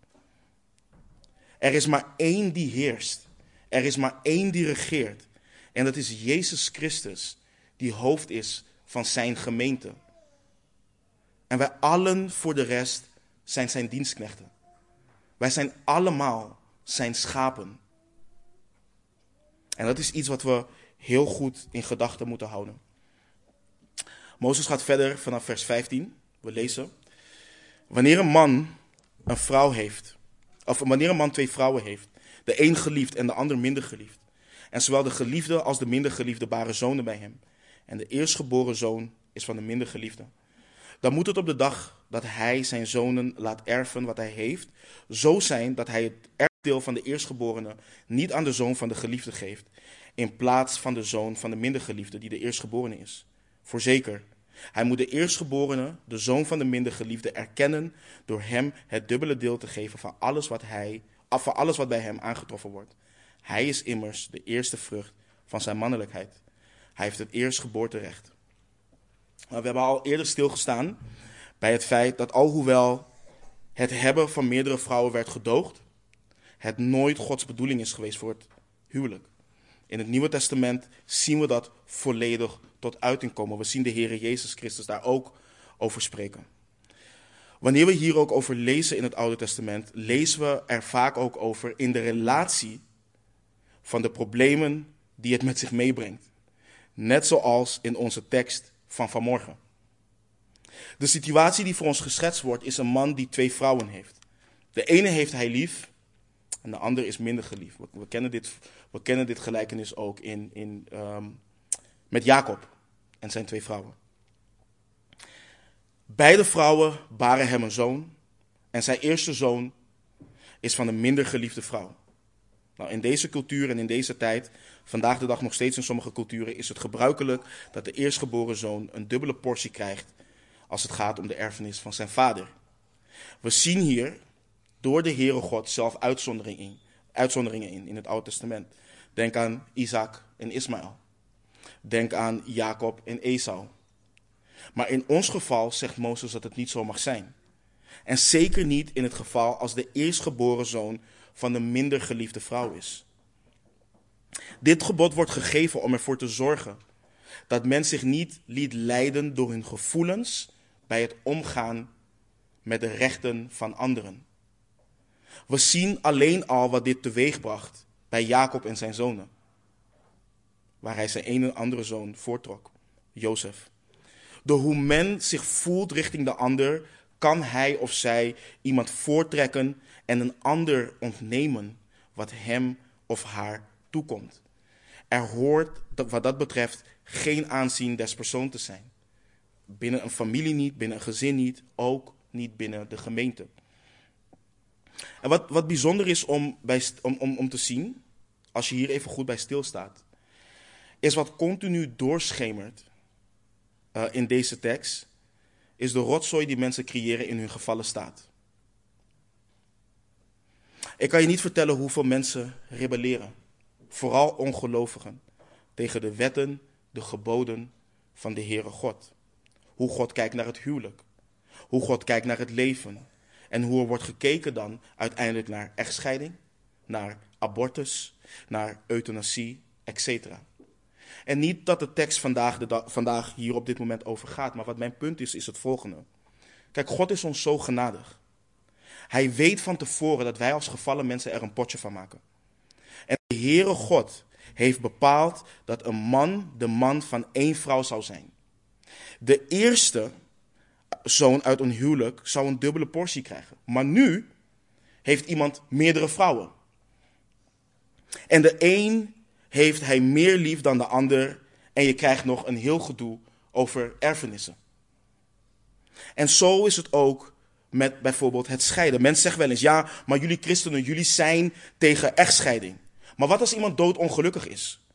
Er is maar één die heerst. Er is maar één die regeert. En dat is Jezus Christus, die hoofd is van zijn gemeente. En wij allen voor de rest zijn zijn dienstknechten. Wij zijn allemaal zijn schapen. En dat is iets wat we heel goed in gedachten moeten houden. Mozes gaat verder vanaf vers 15. We lezen. Wanneer een man een vrouw heeft, of wanneer een man twee vrouwen heeft, de een geliefd en de ander minder geliefd, en zowel de geliefde als de minder geliefde baren zonen bij hem, en de eerstgeboren zoon is van de minder geliefde, dan moet het op de dag dat hij zijn zonen laat erven wat hij heeft, zo zijn dat hij het erfdeel van de eerstgeborene niet aan de zoon van de geliefde geeft, in plaats van de zoon van de minder geliefde die de eerstgeborene is. Voorzeker, hij moet de eerstgeborene, de zoon van de minder geliefde, erkennen door hem het dubbele deel te geven van alles wat, hij, van alles wat bij hem aangetroffen wordt. Hij is immers de eerste vrucht van zijn mannelijkheid. Hij heeft het eerstgeboorterecht. We hebben al eerder stilgestaan bij het feit dat alhoewel het hebben van meerdere vrouwen werd gedoogd, het nooit Gods bedoeling is geweest voor het huwelijk. In het Nieuwe Testament zien we dat volledig tot uiting komen. We zien de Heer Jezus Christus daar ook over spreken. Wanneer we hier ook over lezen in het Oude Testament, lezen we er vaak ook over in de relatie van de problemen die het met zich meebrengt. Net zoals in onze tekst van vanmorgen. De situatie die voor ons geschetst wordt is een man die twee vrouwen heeft. De ene heeft hij lief en de ander is minder geliefd. We, kennen, dit, we kennen dit gelijkenis ook in, in, ehm, met Jacob en zijn twee vrouwen. Beide vrouwen baren hem een zoon en zijn eerste zoon is van een minder geliefde vrouw. Nou, in deze cultuur en in deze tijd, vandaag de dag nog steeds in sommige culturen, is het gebruikelijk dat de eerstgeboren zoon een dubbele portie krijgt als het gaat om de erfenis van zijn vader. We zien hier door de Heere God zelf uitzonderingen in, uitzonderingen in in het Oude Testament. Denk aan Isaac en Ismaël. Denk aan Jacob en Esau. Maar in ons geval zegt Mozes dat het niet zo mag zijn. En zeker niet in het geval als de eerstgeboren zoon van een minder geliefde vrouw is. Dit gebod wordt gegeven om ervoor te zorgen dat men zich niet liet leiden door hun gevoelens bij het omgaan met de rechten van anderen. We zien alleen al wat dit teweegbracht bij Jacob en zijn zonen, waar hij zijn ene andere zoon voortrok, Jozef. Door hoe men zich voelt richting de ander, kan hij of zij iemand voortrekken en een ander ontnemen wat hem of haar toekomt. Er hoort wat dat betreft geen aanzien des persoon te zijn. Binnen een familie niet, binnen een gezin niet, ook niet binnen de gemeente. En wat, wat bijzonder is om, bij, om, om, om te zien, als je hier even goed bij stilstaat, is wat continu doorschemert uh, in deze tekst, is de rotzooi die mensen creëren in hun gevallen staat. Ik kan je niet vertellen hoeveel mensen rebelleren, vooral ongelovigen, tegen de wetten, de geboden van de Heere God. Hoe God kijkt naar het huwelijk, hoe God kijkt naar het leven en hoe er wordt gekeken dan uiteindelijk naar echtscheiding, naar abortus, naar euthanasie, etc. En niet dat de tekst vandaag, de vandaag hier op dit moment over gaat, maar wat mijn punt is, is het volgende. Kijk, God is ons zo genadig. Hij weet van tevoren dat wij als gevallen mensen er een potje van maken. En de Heere God heeft bepaald dat een man de man van één vrouw zou zijn. De eerste zoon uit een huwelijk zou een dubbele portie krijgen. Maar nu heeft iemand meerdere vrouwen. En de een heeft hij meer lief dan de ander en je krijgt nog een heel gedoe over erfenissen. En zo is het ook met bijvoorbeeld het scheiden. Mensen zeggen wel eens, ja, maar jullie christenen, jullie zijn tegen echtscheiding. Maar wat als iemand doodongelukkig is?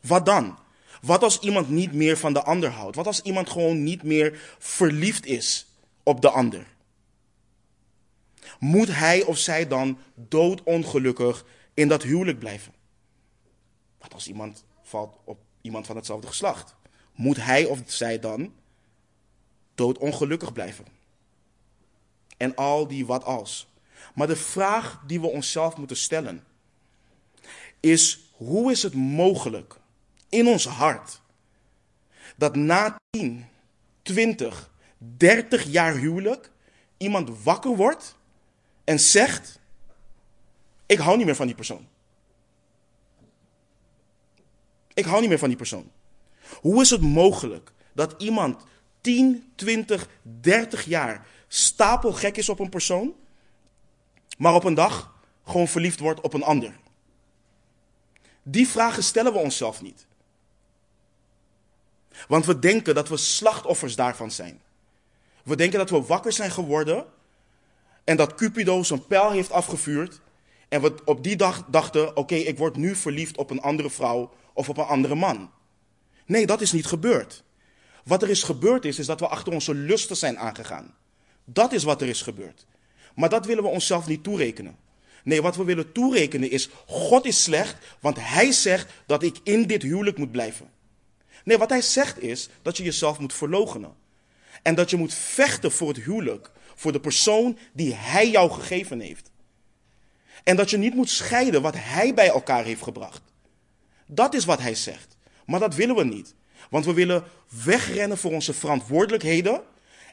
Wat dan? Wat als iemand niet meer van de ander houdt? Wat als iemand gewoon niet meer verliefd is op de ander? Moet hij of zij dan doodongelukkig in dat huwelijk blijven? Wat als iemand valt op iemand van hetzelfde geslacht? Moet hij of zij dan doodongelukkig blijven? En al die wat als. Maar de vraag die we onszelf moeten stellen is: hoe is het mogelijk in ons hart dat na 10, 20, 30 jaar huwelijk iemand wakker wordt en zegt: Ik hou niet meer van die persoon. Ik hou niet meer van die persoon. Hoe is het mogelijk dat iemand 10, 20, 30 jaar stapelgek is op een persoon, maar op een dag gewoon verliefd wordt op een ander? Die vragen stellen we onszelf niet. Want we denken dat we slachtoffers daarvan zijn. We denken dat we wakker zijn geworden en dat Cupido zijn pijl heeft afgevuurd. En we op die dag dachten: oké, ik word nu verliefd op een andere vrouw of op een andere man. Nee, dat is niet gebeurd. Wat er is gebeurd is, is dat we achter onze lusten zijn aangegaan. Dat is wat er is gebeurd. Maar dat willen we onszelf niet toerekenen. Nee, wat we willen toerekenen is, God is slecht, want Hij zegt dat ik in dit huwelijk moet blijven. Nee, wat Hij zegt is dat je jezelf moet verloochenen. En dat je moet vechten voor het huwelijk, voor de persoon die Hij jou gegeven heeft. En dat je niet moet scheiden wat Hij bij elkaar heeft gebracht. Dat is wat Hij zegt. Maar dat willen we niet. Want we willen wegrennen voor onze verantwoordelijkheden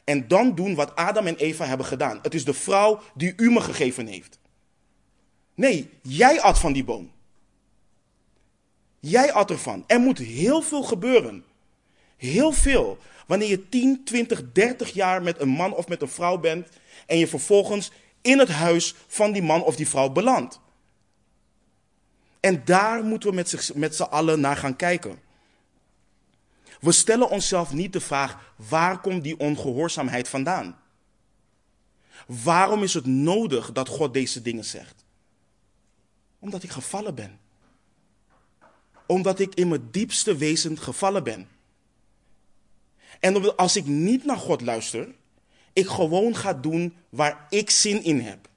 en dan doen wat Adam en Eva hebben gedaan. Het is de vrouw die u me gegeven heeft. Nee, jij at van die boom. Jij at ervan. Er moet heel veel gebeuren. Heel veel. Wanneer je 10, 20, 30 jaar met een man of met een vrouw bent en je vervolgens in het huis van die man of die vrouw belandt. En daar moeten we met, met z'n allen naar gaan kijken. We stellen onszelf niet de vraag: waar komt die ongehoorzaamheid vandaan? Waarom is het nodig dat God deze dingen zegt? Omdat ik gevallen ben. Omdat ik in mijn diepste wezen gevallen ben. En als ik niet naar God luister, ik gewoon ga doen waar ik zin in heb.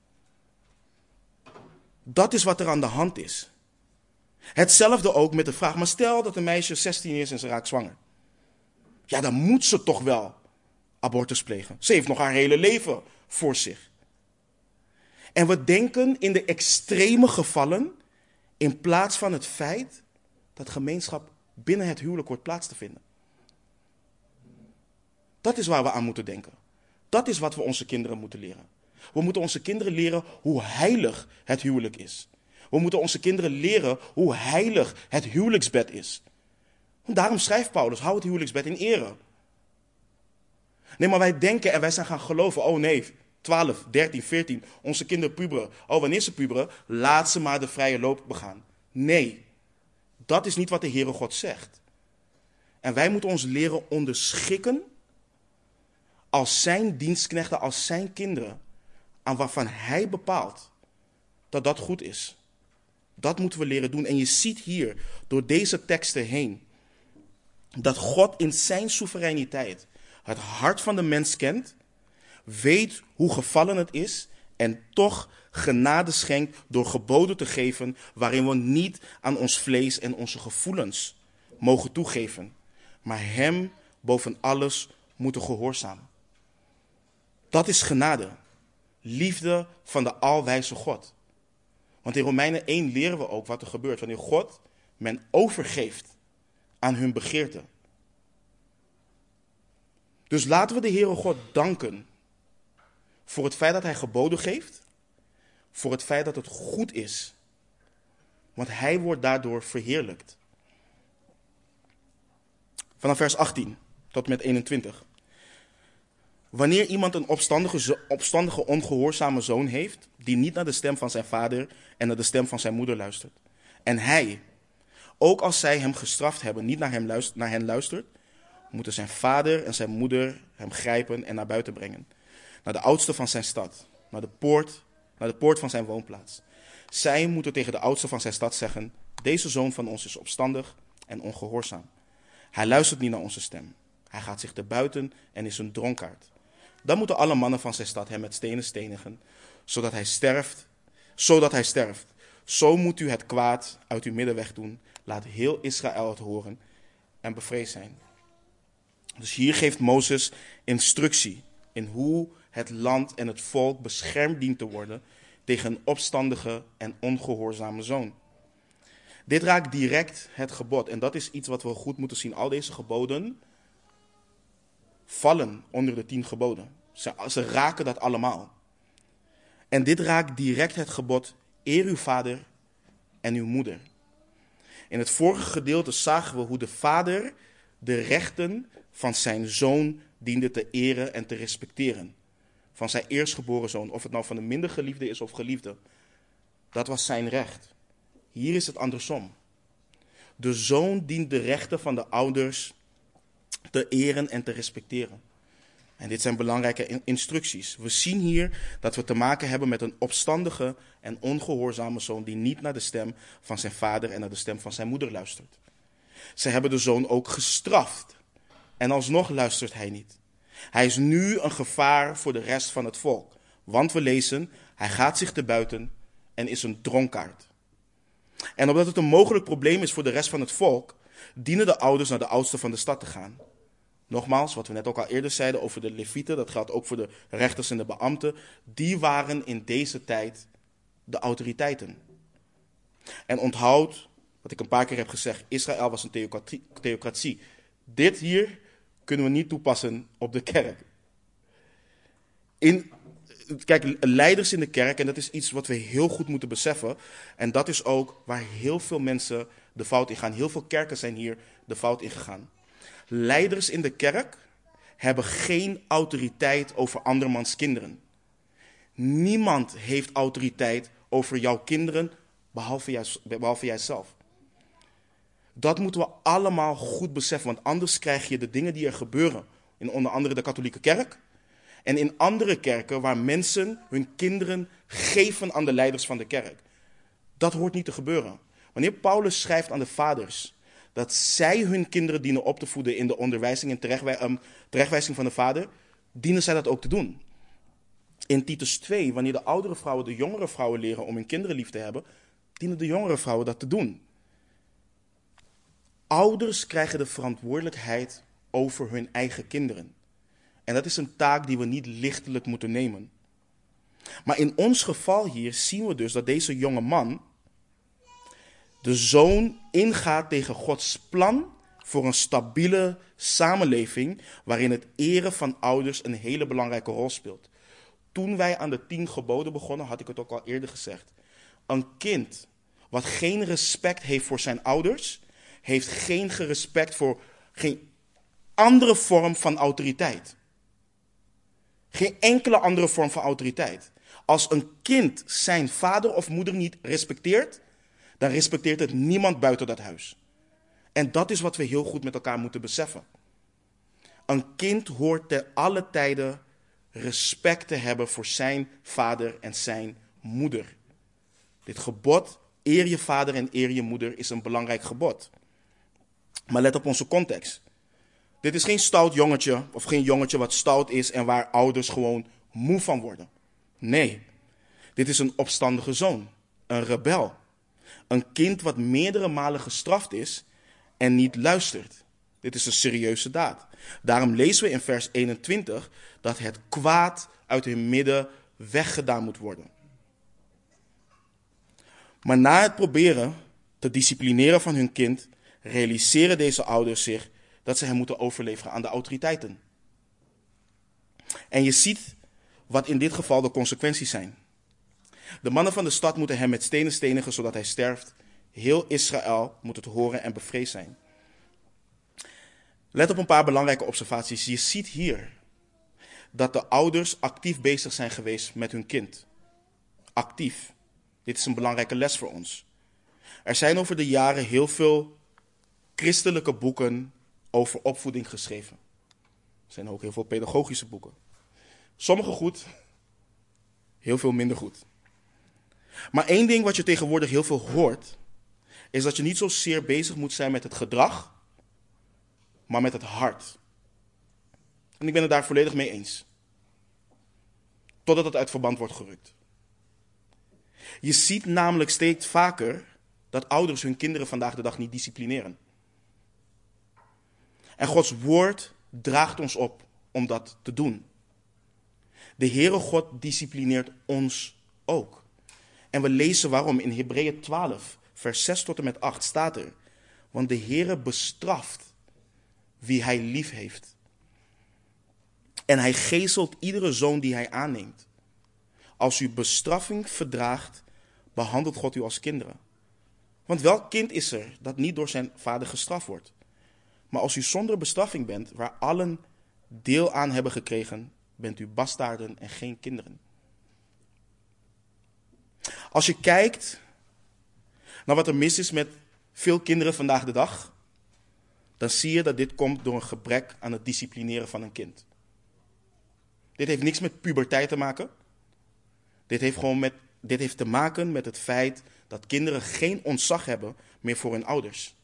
Dat is wat er aan de hand is. Hetzelfde ook met de vraag, maar stel dat een meisje 16 is en ze raakt zwanger. Ja, dan moet ze toch wel abortus plegen. Ze heeft nog haar hele leven voor zich. En we denken in de extreme gevallen, in plaats van het feit dat gemeenschap binnen het huwelijk wordt plaats te vinden. Dat is waar we aan moeten denken. Dat is wat we onze kinderen moeten leren. We moeten onze kinderen leren hoe heilig het huwelijk is. We moeten onze kinderen leren hoe heilig het huwelijksbed is. Daarom schrijft Paulus: hou het huwelijksbed in ere. Nee, maar wij denken en wij zijn gaan geloven: oh nee, 12, 13, 14, onze kinderen puberen. Oh, wanneer ze puberen, laat ze maar de vrije loop begaan. Nee, dat is niet wat de Heere God zegt. En wij moeten ons leren onderschikken als zijn dienstknechten, als zijn kinderen, aan waarvan hij bepaalt dat dat goed is. Dat moeten we leren doen. En je ziet hier door deze teksten heen dat God in zijn soevereiniteit het hart van de mens kent, weet hoe gevallen het is en toch genade schenkt door geboden te geven waarin we niet aan ons vlees en onze gevoelens mogen toegeven, maar Hem boven alles moeten gehoorzamen. Dat is genade. Liefde van de alwijze God. Want in Romeinen 1 leren we ook wat er gebeurt wanneer God men overgeeft aan hun begeerte. Dus laten we de Heere God danken voor het feit dat Hij geboden geeft, voor het feit dat het goed is. Want Hij wordt daardoor verheerlijkt. Vanaf vers 18 tot met 21. Wanneer iemand een opstandige, opstandige, ongehoorzame zoon heeft, die niet naar de stem van zijn vader en naar de stem van zijn moeder luistert, en hij, ook als zij hem gestraft hebben, niet naar, hem luistert, naar hen luistert, moeten zijn vader en zijn moeder hem grijpen en naar buiten brengen, naar de oudste van zijn stad, naar de poort, naar de poort van zijn woonplaats. Zij moeten tegen de oudste van zijn stad zeggen: Deze zoon van ons is opstandig en ongehoorzaam. Hij luistert niet naar onze stem. Hij gaat zich buiten en is een dronkaard. Dan moeten alle mannen van zijn stad hem met stenen stenigen, zodat hij sterft. Zodat hij sterft. Zo moet u het kwaad uit uw midden wegdoen. Laat heel Israël het horen en bevreesd zijn. Dus hier geeft Mozes instructie in hoe het land en het volk beschermd dient te worden tegen een opstandige en ongehoorzame zoon. Dit raakt direct het gebod en dat is iets wat we goed moeten zien. Al deze geboden vallen onder de tien geboden. Ze, ze raken dat allemaal. En dit raakt direct het gebod: eer uw vader en uw moeder. In het vorige gedeelte zagen we hoe de vader de rechten van zijn zoon diende te eren en te respecteren. Van zijn eerstgeboren zoon, of het nou van de minder geliefde is of geliefde. Dat was zijn recht. Hier is het andersom. De zoon dient de rechten van de ouders te eren en te respecteren. En dit zijn belangrijke instructies. We zien hier dat we te maken hebben met een opstandige en ongehoorzame zoon die niet naar de stem van zijn vader en naar de stem van zijn moeder luistert. Ze hebben de zoon ook gestraft en alsnog luistert hij niet. Hij is nu een gevaar voor de rest van het volk. Want we lezen, hij gaat zich te buiten en is een dronkaard. En omdat het een mogelijk probleem is voor de rest van het volk, dienen de ouders naar de oudste van de stad te gaan. Nogmaals, wat we net ook al eerder zeiden over de levieten, dat geldt ook voor de rechters en de beambten, die waren in deze tijd de autoriteiten. En onthoud, wat ik een paar keer heb gezegd, Israël was een theocratie. Dit hier kunnen we niet toepassen op de kerk. In, kijk, leiders in de kerk, en dat is iets wat we heel goed moeten beseffen. En dat is ook waar heel veel mensen de fout in gaan. Heel veel kerken zijn hier de fout in gegaan. Leiders in de kerk hebben geen autoriteit over andermans kinderen. Niemand heeft autoriteit over jouw kinderen, behalve, jij, behalve jijzelf. Dat moeten we allemaal goed beseffen, want anders krijg je de dingen die er gebeuren in onder andere de katholieke kerk en in andere kerken waar mensen hun kinderen geven aan de leiders van de kerk. Dat hoort niet te gebeuren. Wanneer Paulus schrijft aan de vaders dat zij hun kinderen dienen op te voeden in de onderwijzing en um, terechtwijzing van de vader, dienen zij dat ook te doen. In Titus 2, wanneer de oudere vrouwen de jongere vrouwen leren om hun kinderen lief te hebben, dienen de jongere vrouwen dat te doen. Ouders krijgen de verantwoordelijkheid over hun eigen kinderen. En dat is een taak die we niet lichtelijk moeten nemen. Maar in ons geval hier zien we dus dat deze jonge man, de zoon, ingaat tegen Gods plan voor een stabiele samenleving waarin het eren van ouders een hele belangrijke rol speelt. Toen wij aan de tien geboden begonnen, had ik het ook al eerder gezegd. Een kind wat geen respect heeft voor zijn ouders, heeft geen respect voor geen andere vorm van autoriteit. Geen enkele andere vorm van autoriteit. Als een kind zijn vader of moeder niet respecteert, dan respecteert het niemand buiten dat huis. En dat is wat we heel goed met elkaar moeten beseffen. Een kind hoort te alle tijden respect te hebben voor zijn vader en zijn moeder. Dit gebod, eer je vader en eer je moeder, is een belangrijk gebod. Maar let op onze context. Dit is geen stout jongetje of geen jongetje wat stout is en waar ouders gewoon moe van worden. Nee, dit is een opstandige zoon, een rebel. Een kind wat meerdere malen gestraft is en niet luistert. Dit is een serieuze daad. Daarom lezen we in vers 21 dat het kwaad uit hun midden weggedaan moet worden. Maar na het proberen te disciplineren van hun kind, realiseren deze ouders zich dat ze hem moeten overleveren aan de autoriteiten. En je ziet wat in dit geval de consequenties zijn. De mannen van de stad moeten hem met stenen stenigen zodat hij sterft. Heel Israël moet het horen en bevreesd zijn. Let op een paar belangrijke observaties. Je ziet hier dat de ouders actief bezig zijn geweest met hun kind. Actief. Dit is een belangrijke les voor ons. Er zijn over de jaren heel veel christelijke boeken over opvoeding geschreven. Er zijn ook heel veel pedagogische boeken. Sommige goed, heel veel minder goed. Maar één ding wat je tegenwoordig heel veel hoort, is dat je niet zozeer bezig moet zijn met het gedrag, maar met het hart. En ik ben het daar volledig mee eens. Totdat het uit verband wordt gerukt. Je ziet namelijk steeds vaker dat ouders hun kinderen vandaag de dag niet disciplineren. En Gods woord draagt ons op om dat te doen. De Heere God disciplineert ons ook. En we lezen waarom in Hebreeën 12, vers 6 tot en met 8 staat er. Want de Heere bestraft wie hij lief heeft. En hij geestelt iedere zoon die hij aanneemt. Als u bestraffing verdraagt, behandelt God u als kinderen. Want welk kind is er dat niet door zijn vader gestraft wordt? Maar als u zonder bestraffing bent, waar allen deel aan hebben gekregen, bent u bastaarden en geen kinderen. Als je kijkt naar wat er mis is met veel kinderen vandaag de dag, dan zie je dat dit komt door een gebrek aan het disciplineren van een kind. Dit heeft niks met puberteit te maken. Dit heeft, gewoon met, dit heeft te maken met het feit dat kinderen geen ontzag hebben meer voor hun ouders.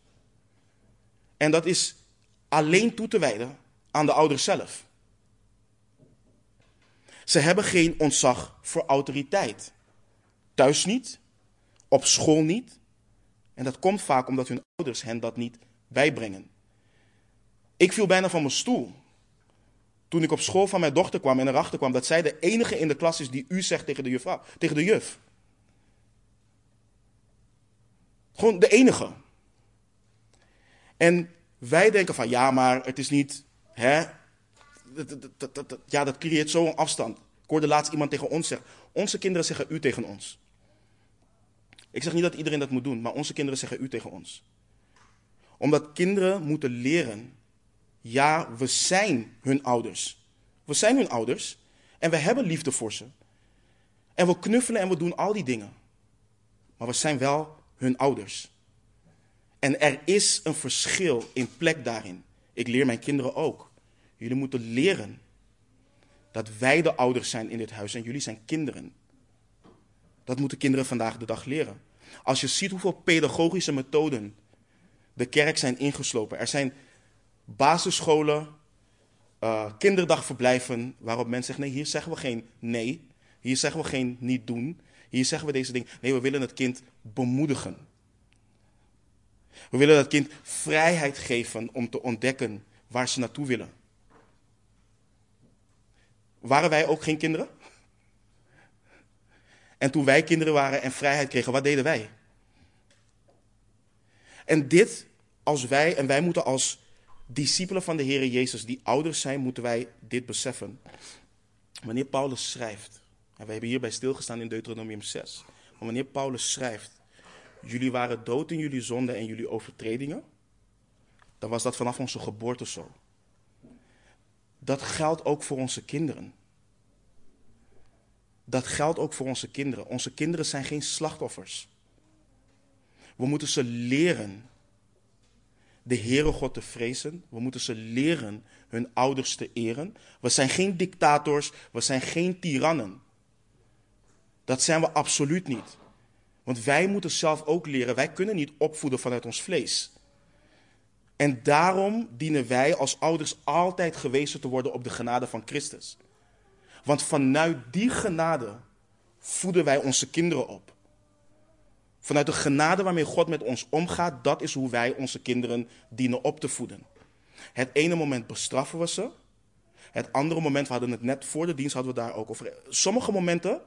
En dat is alleen toe te wijden aan de ouders zelf. Ze hebben geen ontzag voor autoriteit. Thuis niet, op school niet. En dat komt vaak omdat hun ouders hen dat niet bijbrengen. Ik viel bijna van mijn stoel toen ik op school van mijn dochter kwam en erachter kwam dat zij de enige in de klas is die u zegt tegen de tegen de juf. Gewoon de enige. En wij denken van ja, maar het is niet, hè? Ja, dat creëert zo'n afstand. Ik hoorde laatst iemand tegen ons zeggen, onze kinderen zeggen u tegen ons. Ik zeg niet dat iedereen dat moet doen, maar onze kinderen zeggen u tegen ons. Omdat kinderen moeten leren, ja, we zijn hun ouders. We zijn hun ouders en we hebben liefde voor ze. En we knuffelen en we doen al die dingen. Maar we zijn wel hun ouders. En er is een verschil in plek daarin. Ik leer mijn kinderen ook. Jullie moeten leren dat wij de ouders zijn in dit huis en jullie zijn kinderen. Dat moeten kinderen vandaag de dag leren. Als je ziet hoeveel pedagogische methoden de kerk zijn ingeslopen. Er zijn basisscholen, uh, kinderdagverblijven waarop mensen zeggen: nee, hier zeggen we geen nee. Hier zeggen we geen niet doen. Hier zeggen we deze dingen. Nee, we willen het kind bemoedigen. We willen dat kind vrijheid geven om te ontdekken waar ze naartoe willen. Waren wij ook geen kinderen? En toen wij kinderen waren en vrijheid kregen, wat deden wij? En dit, als wij, en wij moeten als discipelen van de Heer Jezus, die ouders zijn, moeten wij dit beseffen. Wanneer Paulus schrijft, en we hebben hierbij stilgestaan in Deuteronomium 6, maar wanneer Paulus schrijft, jullie waren dood in jullie zonden en jullie overtredingen, dan was dat vanaf onze geboorte zo. Dat geldt ook voor onze kinderen. Dat geldt ook voor onze kinderen. Onze kinderen zijn geen slachtoffers. We moeten ze leren de Heere God te vrezen. We moeten ze leren hun ouders te eren. We zijn geen dictators, we zijn geen tirannen. Dat zijn we absoluut niet. Want wij moeten zelf ook leren, wij kunnen niet opvoeden vanuit ons vlees. En daarom dienen wij als ouders altijd gewezen te worden op de genade van Christus. Want vanuit die genade voeden wij onze kinderen op. Vanuit de genade waarmee God met ons omgaat, dat is hoe wij onze kinderen dienen op te voeden. Het ene moment bestraffen we ze. Het andere moment, we hadden het net voor de dienst, hadden we daar ook over. Sommige momenten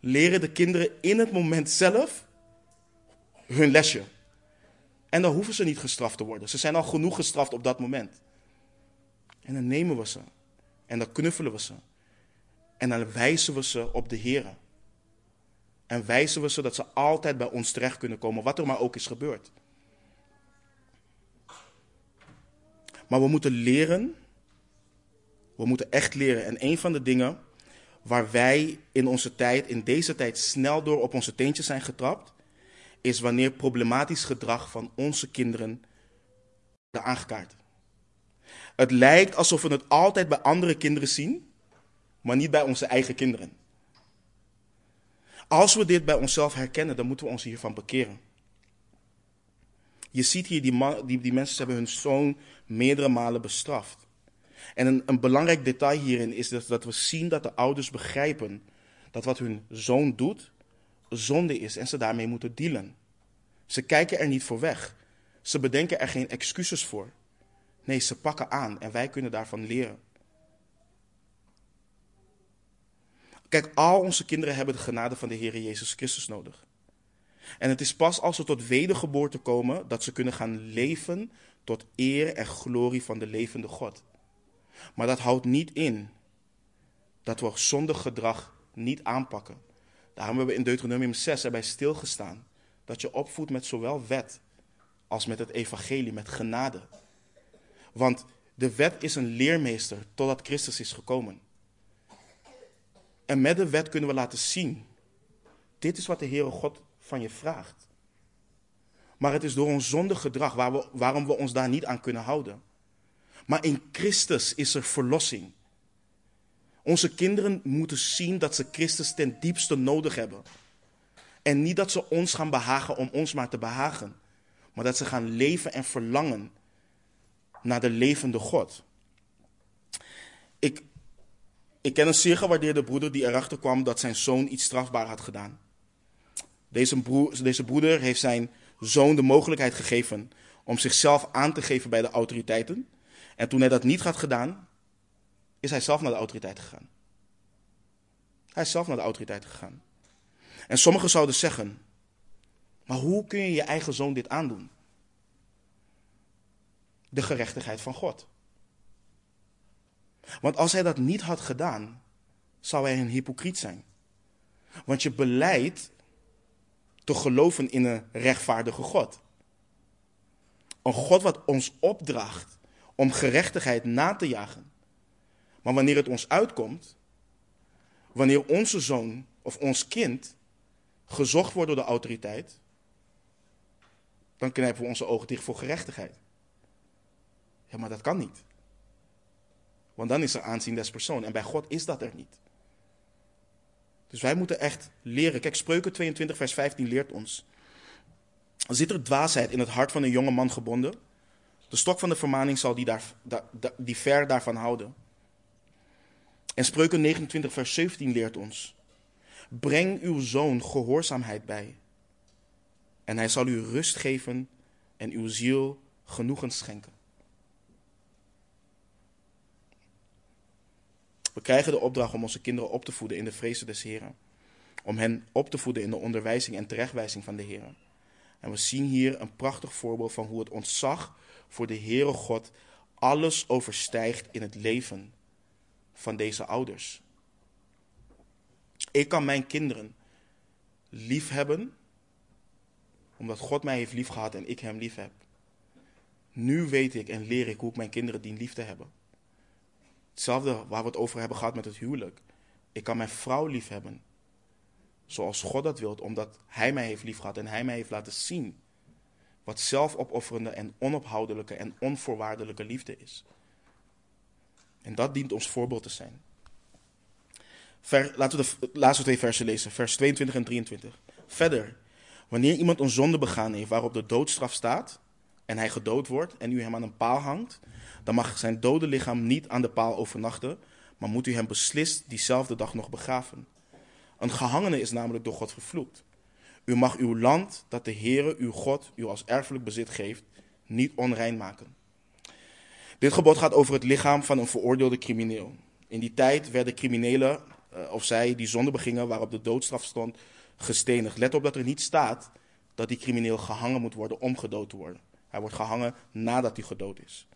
leren de kinderen in het moment zelf hun lesje. En dan hoeven ze niet gestraft te worden. Ze zijn al genoeg gestraft op dat moment. En dan nemen we ze. En dan knuffelen we ze. En dan wijzen we ze op de Heer. En wijzen we ze dat ze altijd bij ons terecht kunnen komen, wat er maar ook is gebeurd. Maar we moeten leren. We moeten echt leren. En een van de dingen waar wij in onze tijd, in deze tijd, snel door op onze teentjes zijn getrapt, is wanneer problematisch gedrag van onze kinderen wordt aangekaart. Het lijkt alsof we het altijd bij andere kinderen zien, maar niet bij onze eigen kinderen. Als we dit bij onszelf herkennen, dan moeten we ons hiervan bekeren. Je ziet hier, die, man, die, die mensen hebben hun zoon meerdere malen bestraft. En een, een belangrijk detail hierin is dat, dat we zien dat de ouders begrijpen dat wat hun zoon doet, zonde is en ze daarmee moeten dealen. Ze kijken er niet voor weg. Ze bedenken er geen excuses voor. Nee, ze pakken aan en wij kunnen daarvan leren. Kijk, al onze kinderen hebben de genade van de Heer Jezus Christus nodig. En het is pas als ze tot wedergeboorte komen dat ze kunnen gaan leven tot eer en glorie van de levende God. Maar dat houdt niet in dat we zondig gedrag niet aanpakken. Daarom hebben we in Deuteronomium 6 erbij stilgestaan dat je opvoedt met zowel wet als met het evangelie, met genade. Want de wet is een leermeester totdat Christus is gekomen. En met de wet kunnen we laten zien, dit is wat de Heere God van je vraagt. Maar het is door ons zondig gedrag waar we, waarom we ons daar niet aan kunnen houden. Maar in Christus is er verlossing. Onze kinderen moeten zien dat ze Christus ten diepste nodig hebben. En niet dat ze ons gaan behagen om ons maar te behagen. Maar dat ze gaan leven en verlangen naar de levende God. Ik, ken een zeer gewaardeerde broeder die erachter kwam dat zijn zoon iets strafbaar had gedaan. Deze, broer, deze broeder heeft zijn zoon de mogelijkheid gegeven om zichzelf aan te geven bij de autoriteiten. En toen hij dat niet had gedaan, is hij zelf naar de autoriteit gegaan. Hij is zelf naar de autoriteit gegaan. En sommigen zouden zeggen: Maar hoe kun je je eigen zoon dit aandoen? De gerechtigheid van God. Want als hij dat niet had gedaan, zou hij een hypocriet zijn. Want je beleidt te geloven in een rechtvaardige God. Een God wat ons opdraagt om gerechtigheid na te jagen. Maar wanneer het ons uitkomt, wanneer onze zoon of ons kind gezocht wordt door de autoriteit, dan knijpen we onze ogen dicht voor gerechtigheid. Ja, maar dat kan niet. Want dan is er aanzien des persoon. En bij God is dat er niet. Dus wij moeten echt leren. Kijk, Spreuken 22, vers 15 leert ons Zit er dwaasheid in het hart van een jonge man gebonden? De stok van de vermaning zal die, daar, die ver daarvan houden. En Spreuken 29, vers 17 leert ons: Breng uw zoon gehoorzaamheid bij, en hij zal u rust geven en uw ziel genoegen schenken. We krijgen de opdracht om onze kinderen op te voeden in de vrezen des Heren. Om hen op te voeden in de onderwijzing en terechtwijzing van de Heren. En we zien hier een prachtig voorbeeld van hoe het ontzag voor de Heere God alles overstijgt in het leven van deze ouders. Ik kan mijn kinderen lief hebben, omdat God mij heeft liefgehad en ik hem lief heb. Nu weet ik en leer ik hoe ik mijn kinderen dien lief te hebben. Hetzelfde waar we het over hebben gehad met het huwelijk. Ik kan mijn vrouw lief hebben. Zoals God dat wil, omdat Hij mij heeft liefgehad en Hij mij heeft laten zien wat zelfopofferende en onophoudelijke en onvoorwaardelijke liefde is. En dat dient ons voorbeeld te zijn. Ver, laten we de laatste twee versen lezen, vers 22 en 23. Verder, wanneer iemand een zonde begaan heeft waarop de doodstraf staat, en hij gedood wordt en u hem aan een paal hangt, dan mag zijn dode lichaam niet aan de paal overnachten, maar moet u hem beslist diezelfde dag nog begraven. Een gehangene is namelijk door God vervloekt. U mag uw land, dat de Heere, uw God, u als erfelijk bezit geeft, niet onrein maken. Dit gebod gaat over het lichaam van een veroordeelde crimineel. In die tijd werden criminelen, eh, of zij die zonde begingen waarop de doodstraf stond, gestenigd. Let op dat er niet staat dat die crimineel gehangen moet worden om gedood te worden. Hij wordt gehangen nadat hij gedood is.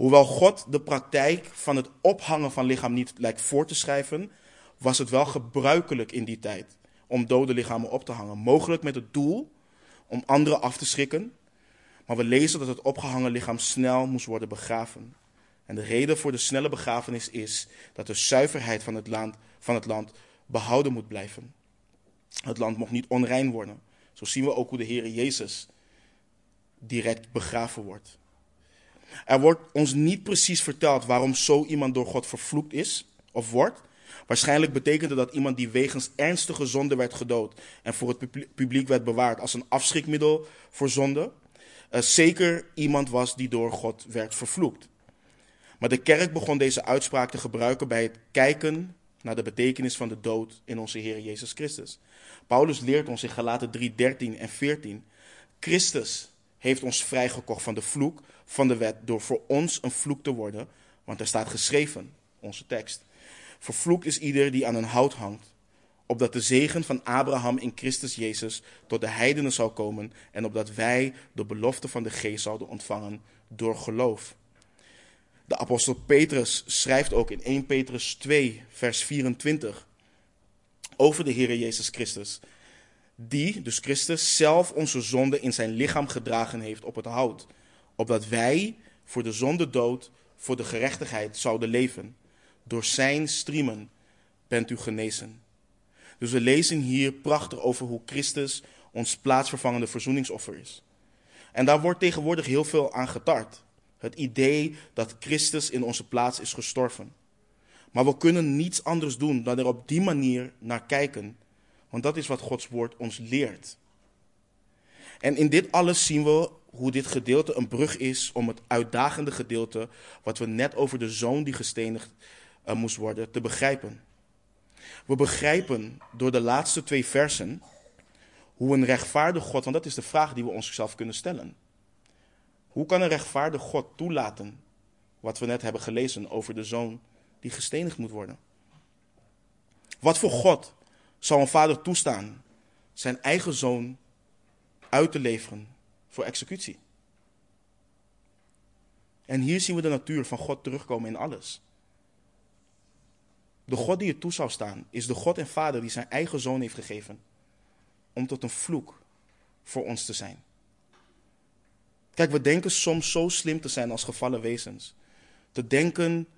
Hoewel God de praktijk van het ophangen van lichaam niet lijkt voor te schrijven, was het wel gebruikelijk in die tijd om dode lichamen op te hangen. Mogelijk met het doel om anderen af te schrikken. Maar we lezen dat het opgehangen lichaam snel moest worden begraven. En de reden voor de snelle begrafenis is dat de zuiverheid van het land, van het land behouden moet blijven. Het land mocht niet onrein worden. Zo zien we ook hoe de Heer Jezus direct begraven wordt. Er wordt ons niet precies verteld waarom zo iemand door God vervloekt is of wordt. Waarschijnlijk betekende dat iemand die wegens ernstige zonde werd gedood en voor het publiek werd bewaard als een afschrikmiddel voor zonde, uh, zeker iemand was die door God werd vervloekt. Maar de kerk begon deze uitspraak te gebruiken bij het kijken naar de betekenis van de dood in onze Heer Jezus Christus. Paulus leert ons in Galaten 3, 13 en 14. Christus heeft ons vrijgekocht van de vloek van de wet door voor ons een vloek te worden, want er staat geschreven, onze tekst. Vervloekt is ieder die aan een hout hangt, opdat de zegen van Abraham in Christus Jezus tot de heidenen zou komen en opdat wij de belofte van de geest zouden ontvangen door geloof. De apostel Petrus schrijft ook in 1 Petrus 2, vers 24 over de Heer Jezus Christus, die, dus Christus, zelf onze zonde in zijn lichaam gedragen heeft op het hout, opdat wij voor de zonde dood, voor de gerechtigheid zouden leven. Door zijn striemen bent u genezen. Dus we lezen hier prachtig over hoe Christus ons plaatsvervangende verzoeningsoffer is. En daar wordt tegenwoordig heel veel aan getart. Het idee dat Christus in onze plaats is gestorven. Maar we kunnen niets anders doen dan er op die manier naar kijken. Want dat is wat Gods woord ons leert. En in dit alles zien we hoe dit gedeelte een brug is om het uitdagende gedeelte, wat we net over de zoon die gestenigd uh, moest worden, te begrijpen. We begrijpen door de laatste twee versen hoe een rechtvaardig God, want dat is de vraag die we onszelf kunnen stellen. Hoe kan een rechtvaardig God toelaten wat we net hebben gelezen over de zoon die gestenigd moet worden? Wat voor God zou een vader toestaan zijn eigen zoon uit te leveren voor executie? En hier zien we de natuur van God terugkomen in alles. De God die het toe zou staan, is de God en Vader die zijn eigen zoon heeft gegeven. Om tot een vloek voor ons te zijn. Kijk, we denken soms zo slim te zijn als gevallen wezens. Te denken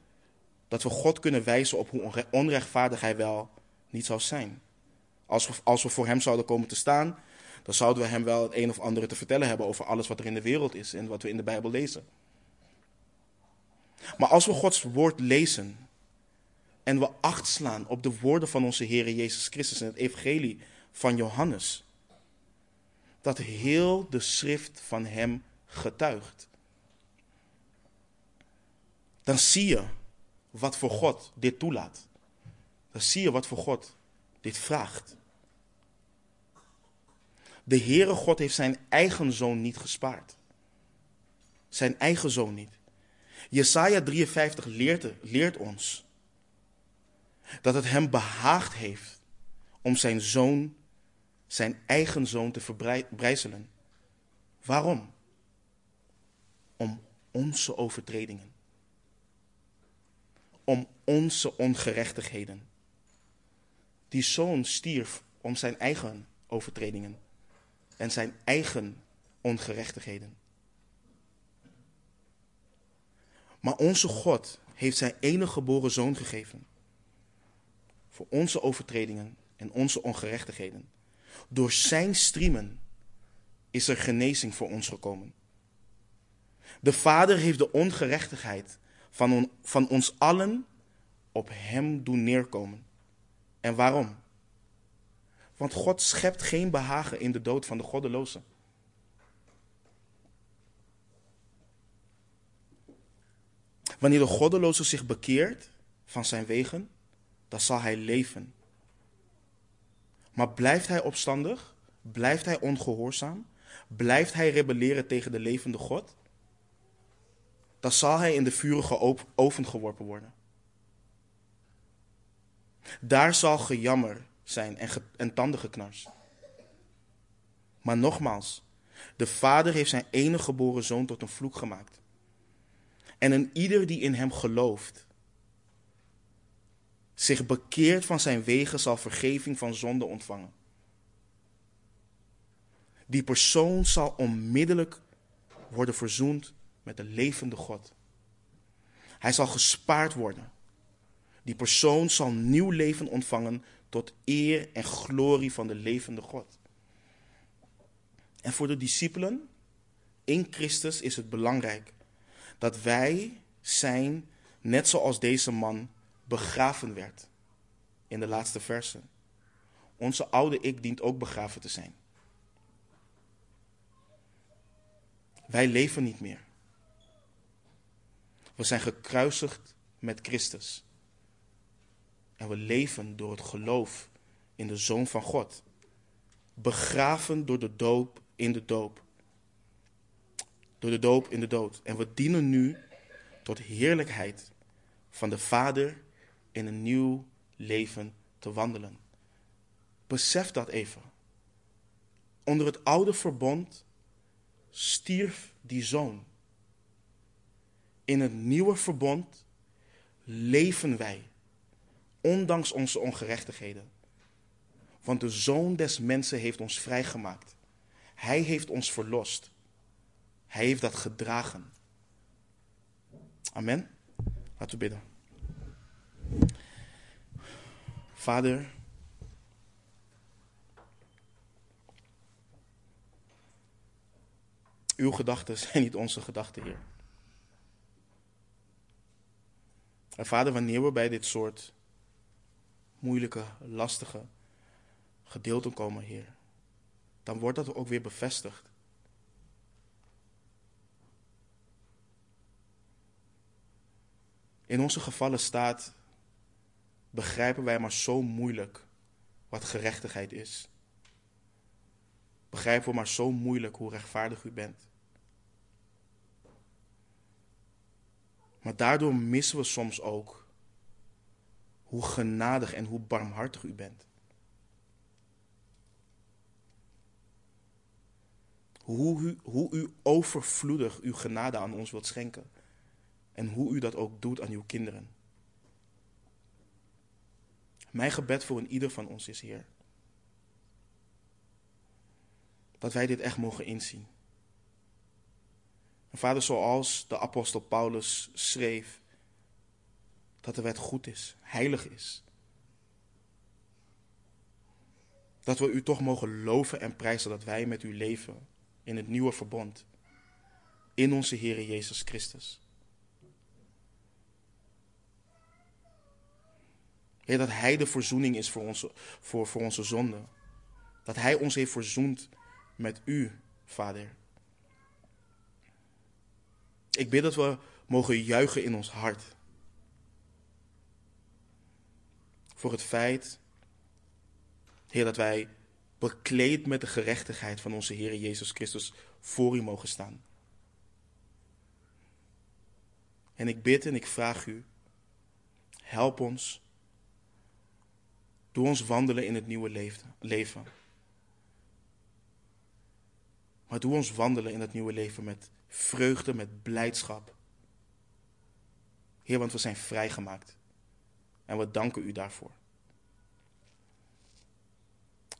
dat we God kunnen wijzen op hoe onrechtvaardig hij wel niet zou zijn. Als we, als we voor hem zouden komen te staan, dan zouden we hem wel het een of andere te vertellen hebben over alles wat er in de wereld is en wat we in de Bijbel lezen. Maar als we Gods woord lezen en we acht slaan op de woorden van onze Heer Jezus Christus in het Evangelie van Johannes, dat heel de schrift van hem getuigt. Dan zie je wat voor God dit toelaat. Dan zie je wat voor God dit vraagt. De Heere God heeft zijn eigen zoon niet gespaard. Zijn eigen zoon niet. Jesaja 53 leert, leert ons dat het hem behaagd heeft om zijn zoon, zijn eigen zoon te verbrijzelen. Waarom? Om onze overtredingen. Om onze ongerechtigheden. Die zoon stierf om zijn eigen overtredingen en zijn eigen ongerechtigheden. Maar onze God heeft zijn enige geboren zoon gegeven. Voor onze overtredingen en onze ongerechtigheden. Door zijn striemen is er genezing voor ons gekomen. De Vader heeft de ongerechtigheid van, van ons allen op hem doen neerkomen. En waarom? Want God schept geen behagen in de dood van de goddeloze. Wanneer de goddeloze zich bekeert van zijn wegen, dan zal hij leven. Maar blijft hij opstandig? Blijft hij ongehoorzaam? Blijft hij rebelleren tegen de levende God? Dan zal hij in de vurige oven geworpen worden. Daar zal gejammer zijn en, en tandengeknars. Maar nogmaals, de Vader heeft zijn enige geboren zoon tot een vloek gemaakt. En een ieder die in hem gelooft, zich bekeert van zijn wegen, zal vergeving van zonde ontvangen. Die persoon zal onmiddellijk worden verzoend met de levende God. Hij zal gespaard worden. Die persoon zal nieuw leven ontvangen tot eer en glorie van de levende God. En voor de discipelen in Christus is het belangrijk dat wij zijn, net zoals deze man, begraven werd. In de laatste versen. Onze oude ik dient ook begraven te zijn. Wij leven niet meer. We zijn gekruisigd met Christus. En we leven door het geloof in de Zoon van God. Begraven door de doop in de doop. Door de doop in de dood. En we dienen nu tot heerlijkheid van de Vader in een nieuw leven te wandelen. Besef dat even. Onder het oude verbond stierf die zoon. In het nieuwe verbond leven wij ondanks onze ongerechtigheden. Want de Zoon des Mensen heeft ons vrijgemaakt. Hij heeft ons verlost. Hij heeft dat gedragen. Amen. Laten we bidden. Vader, uw gedachten zijn niet onze gedachten, Heer. En Vader, wanneer we bij dit soort moeilijke, lastige gedeelten komen, Heer, dan wordt dat ook weer bevestigd. In onze gevallen staat, begrijpen wij maar zo moeilijk wat gerechtigheid is. Begrijpen we maar zo moeilijk hoe rechtvaardig u bent. Maar daardoor missen we soms ook hoe genadig en hoe barmhartig u bent. Hoe u, hoe u overvloedig uw genade aan ons wilt schenken. En hoe u dat ook doet aan uw kinderen. Mijn gebed voor een ieder van ons is, Heer. Dat wij dit echt mogen inzien. En vader, zoals de apostel Paulus schreef dat de wet goed is, heilig is. Dat we u toch mogen loven en prijzen dat wij met u leven in het nieuwe verbond. In onze Heer Jezus Christus. Heer, dat Hij de verzoening is voor onze, voor, voor onze zonde. Dat Hij ons heeft verzoend met u, Vader. Ik bid dat we mogen juichen in ons hart. Voor het feit, Heer, dat wij bekleed met de gerechtigheid van onze Heer Jezus Christus voor u mogen staan. En ik bid en ik vraag u, help ons. Doe ons wandelen in het nieuwe leven. Maar doe ons wandelen in het nieuwe leven met vreugde, met blijdschap. Heer, want we zijn vrijgemaakt. En we danken u daarvoor.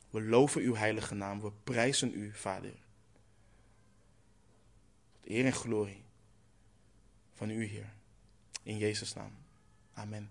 We loven uw heilige naam. We prijzen u, Vader. Tot eer en glorie van u, Heer. In Jezus' naam. Amen.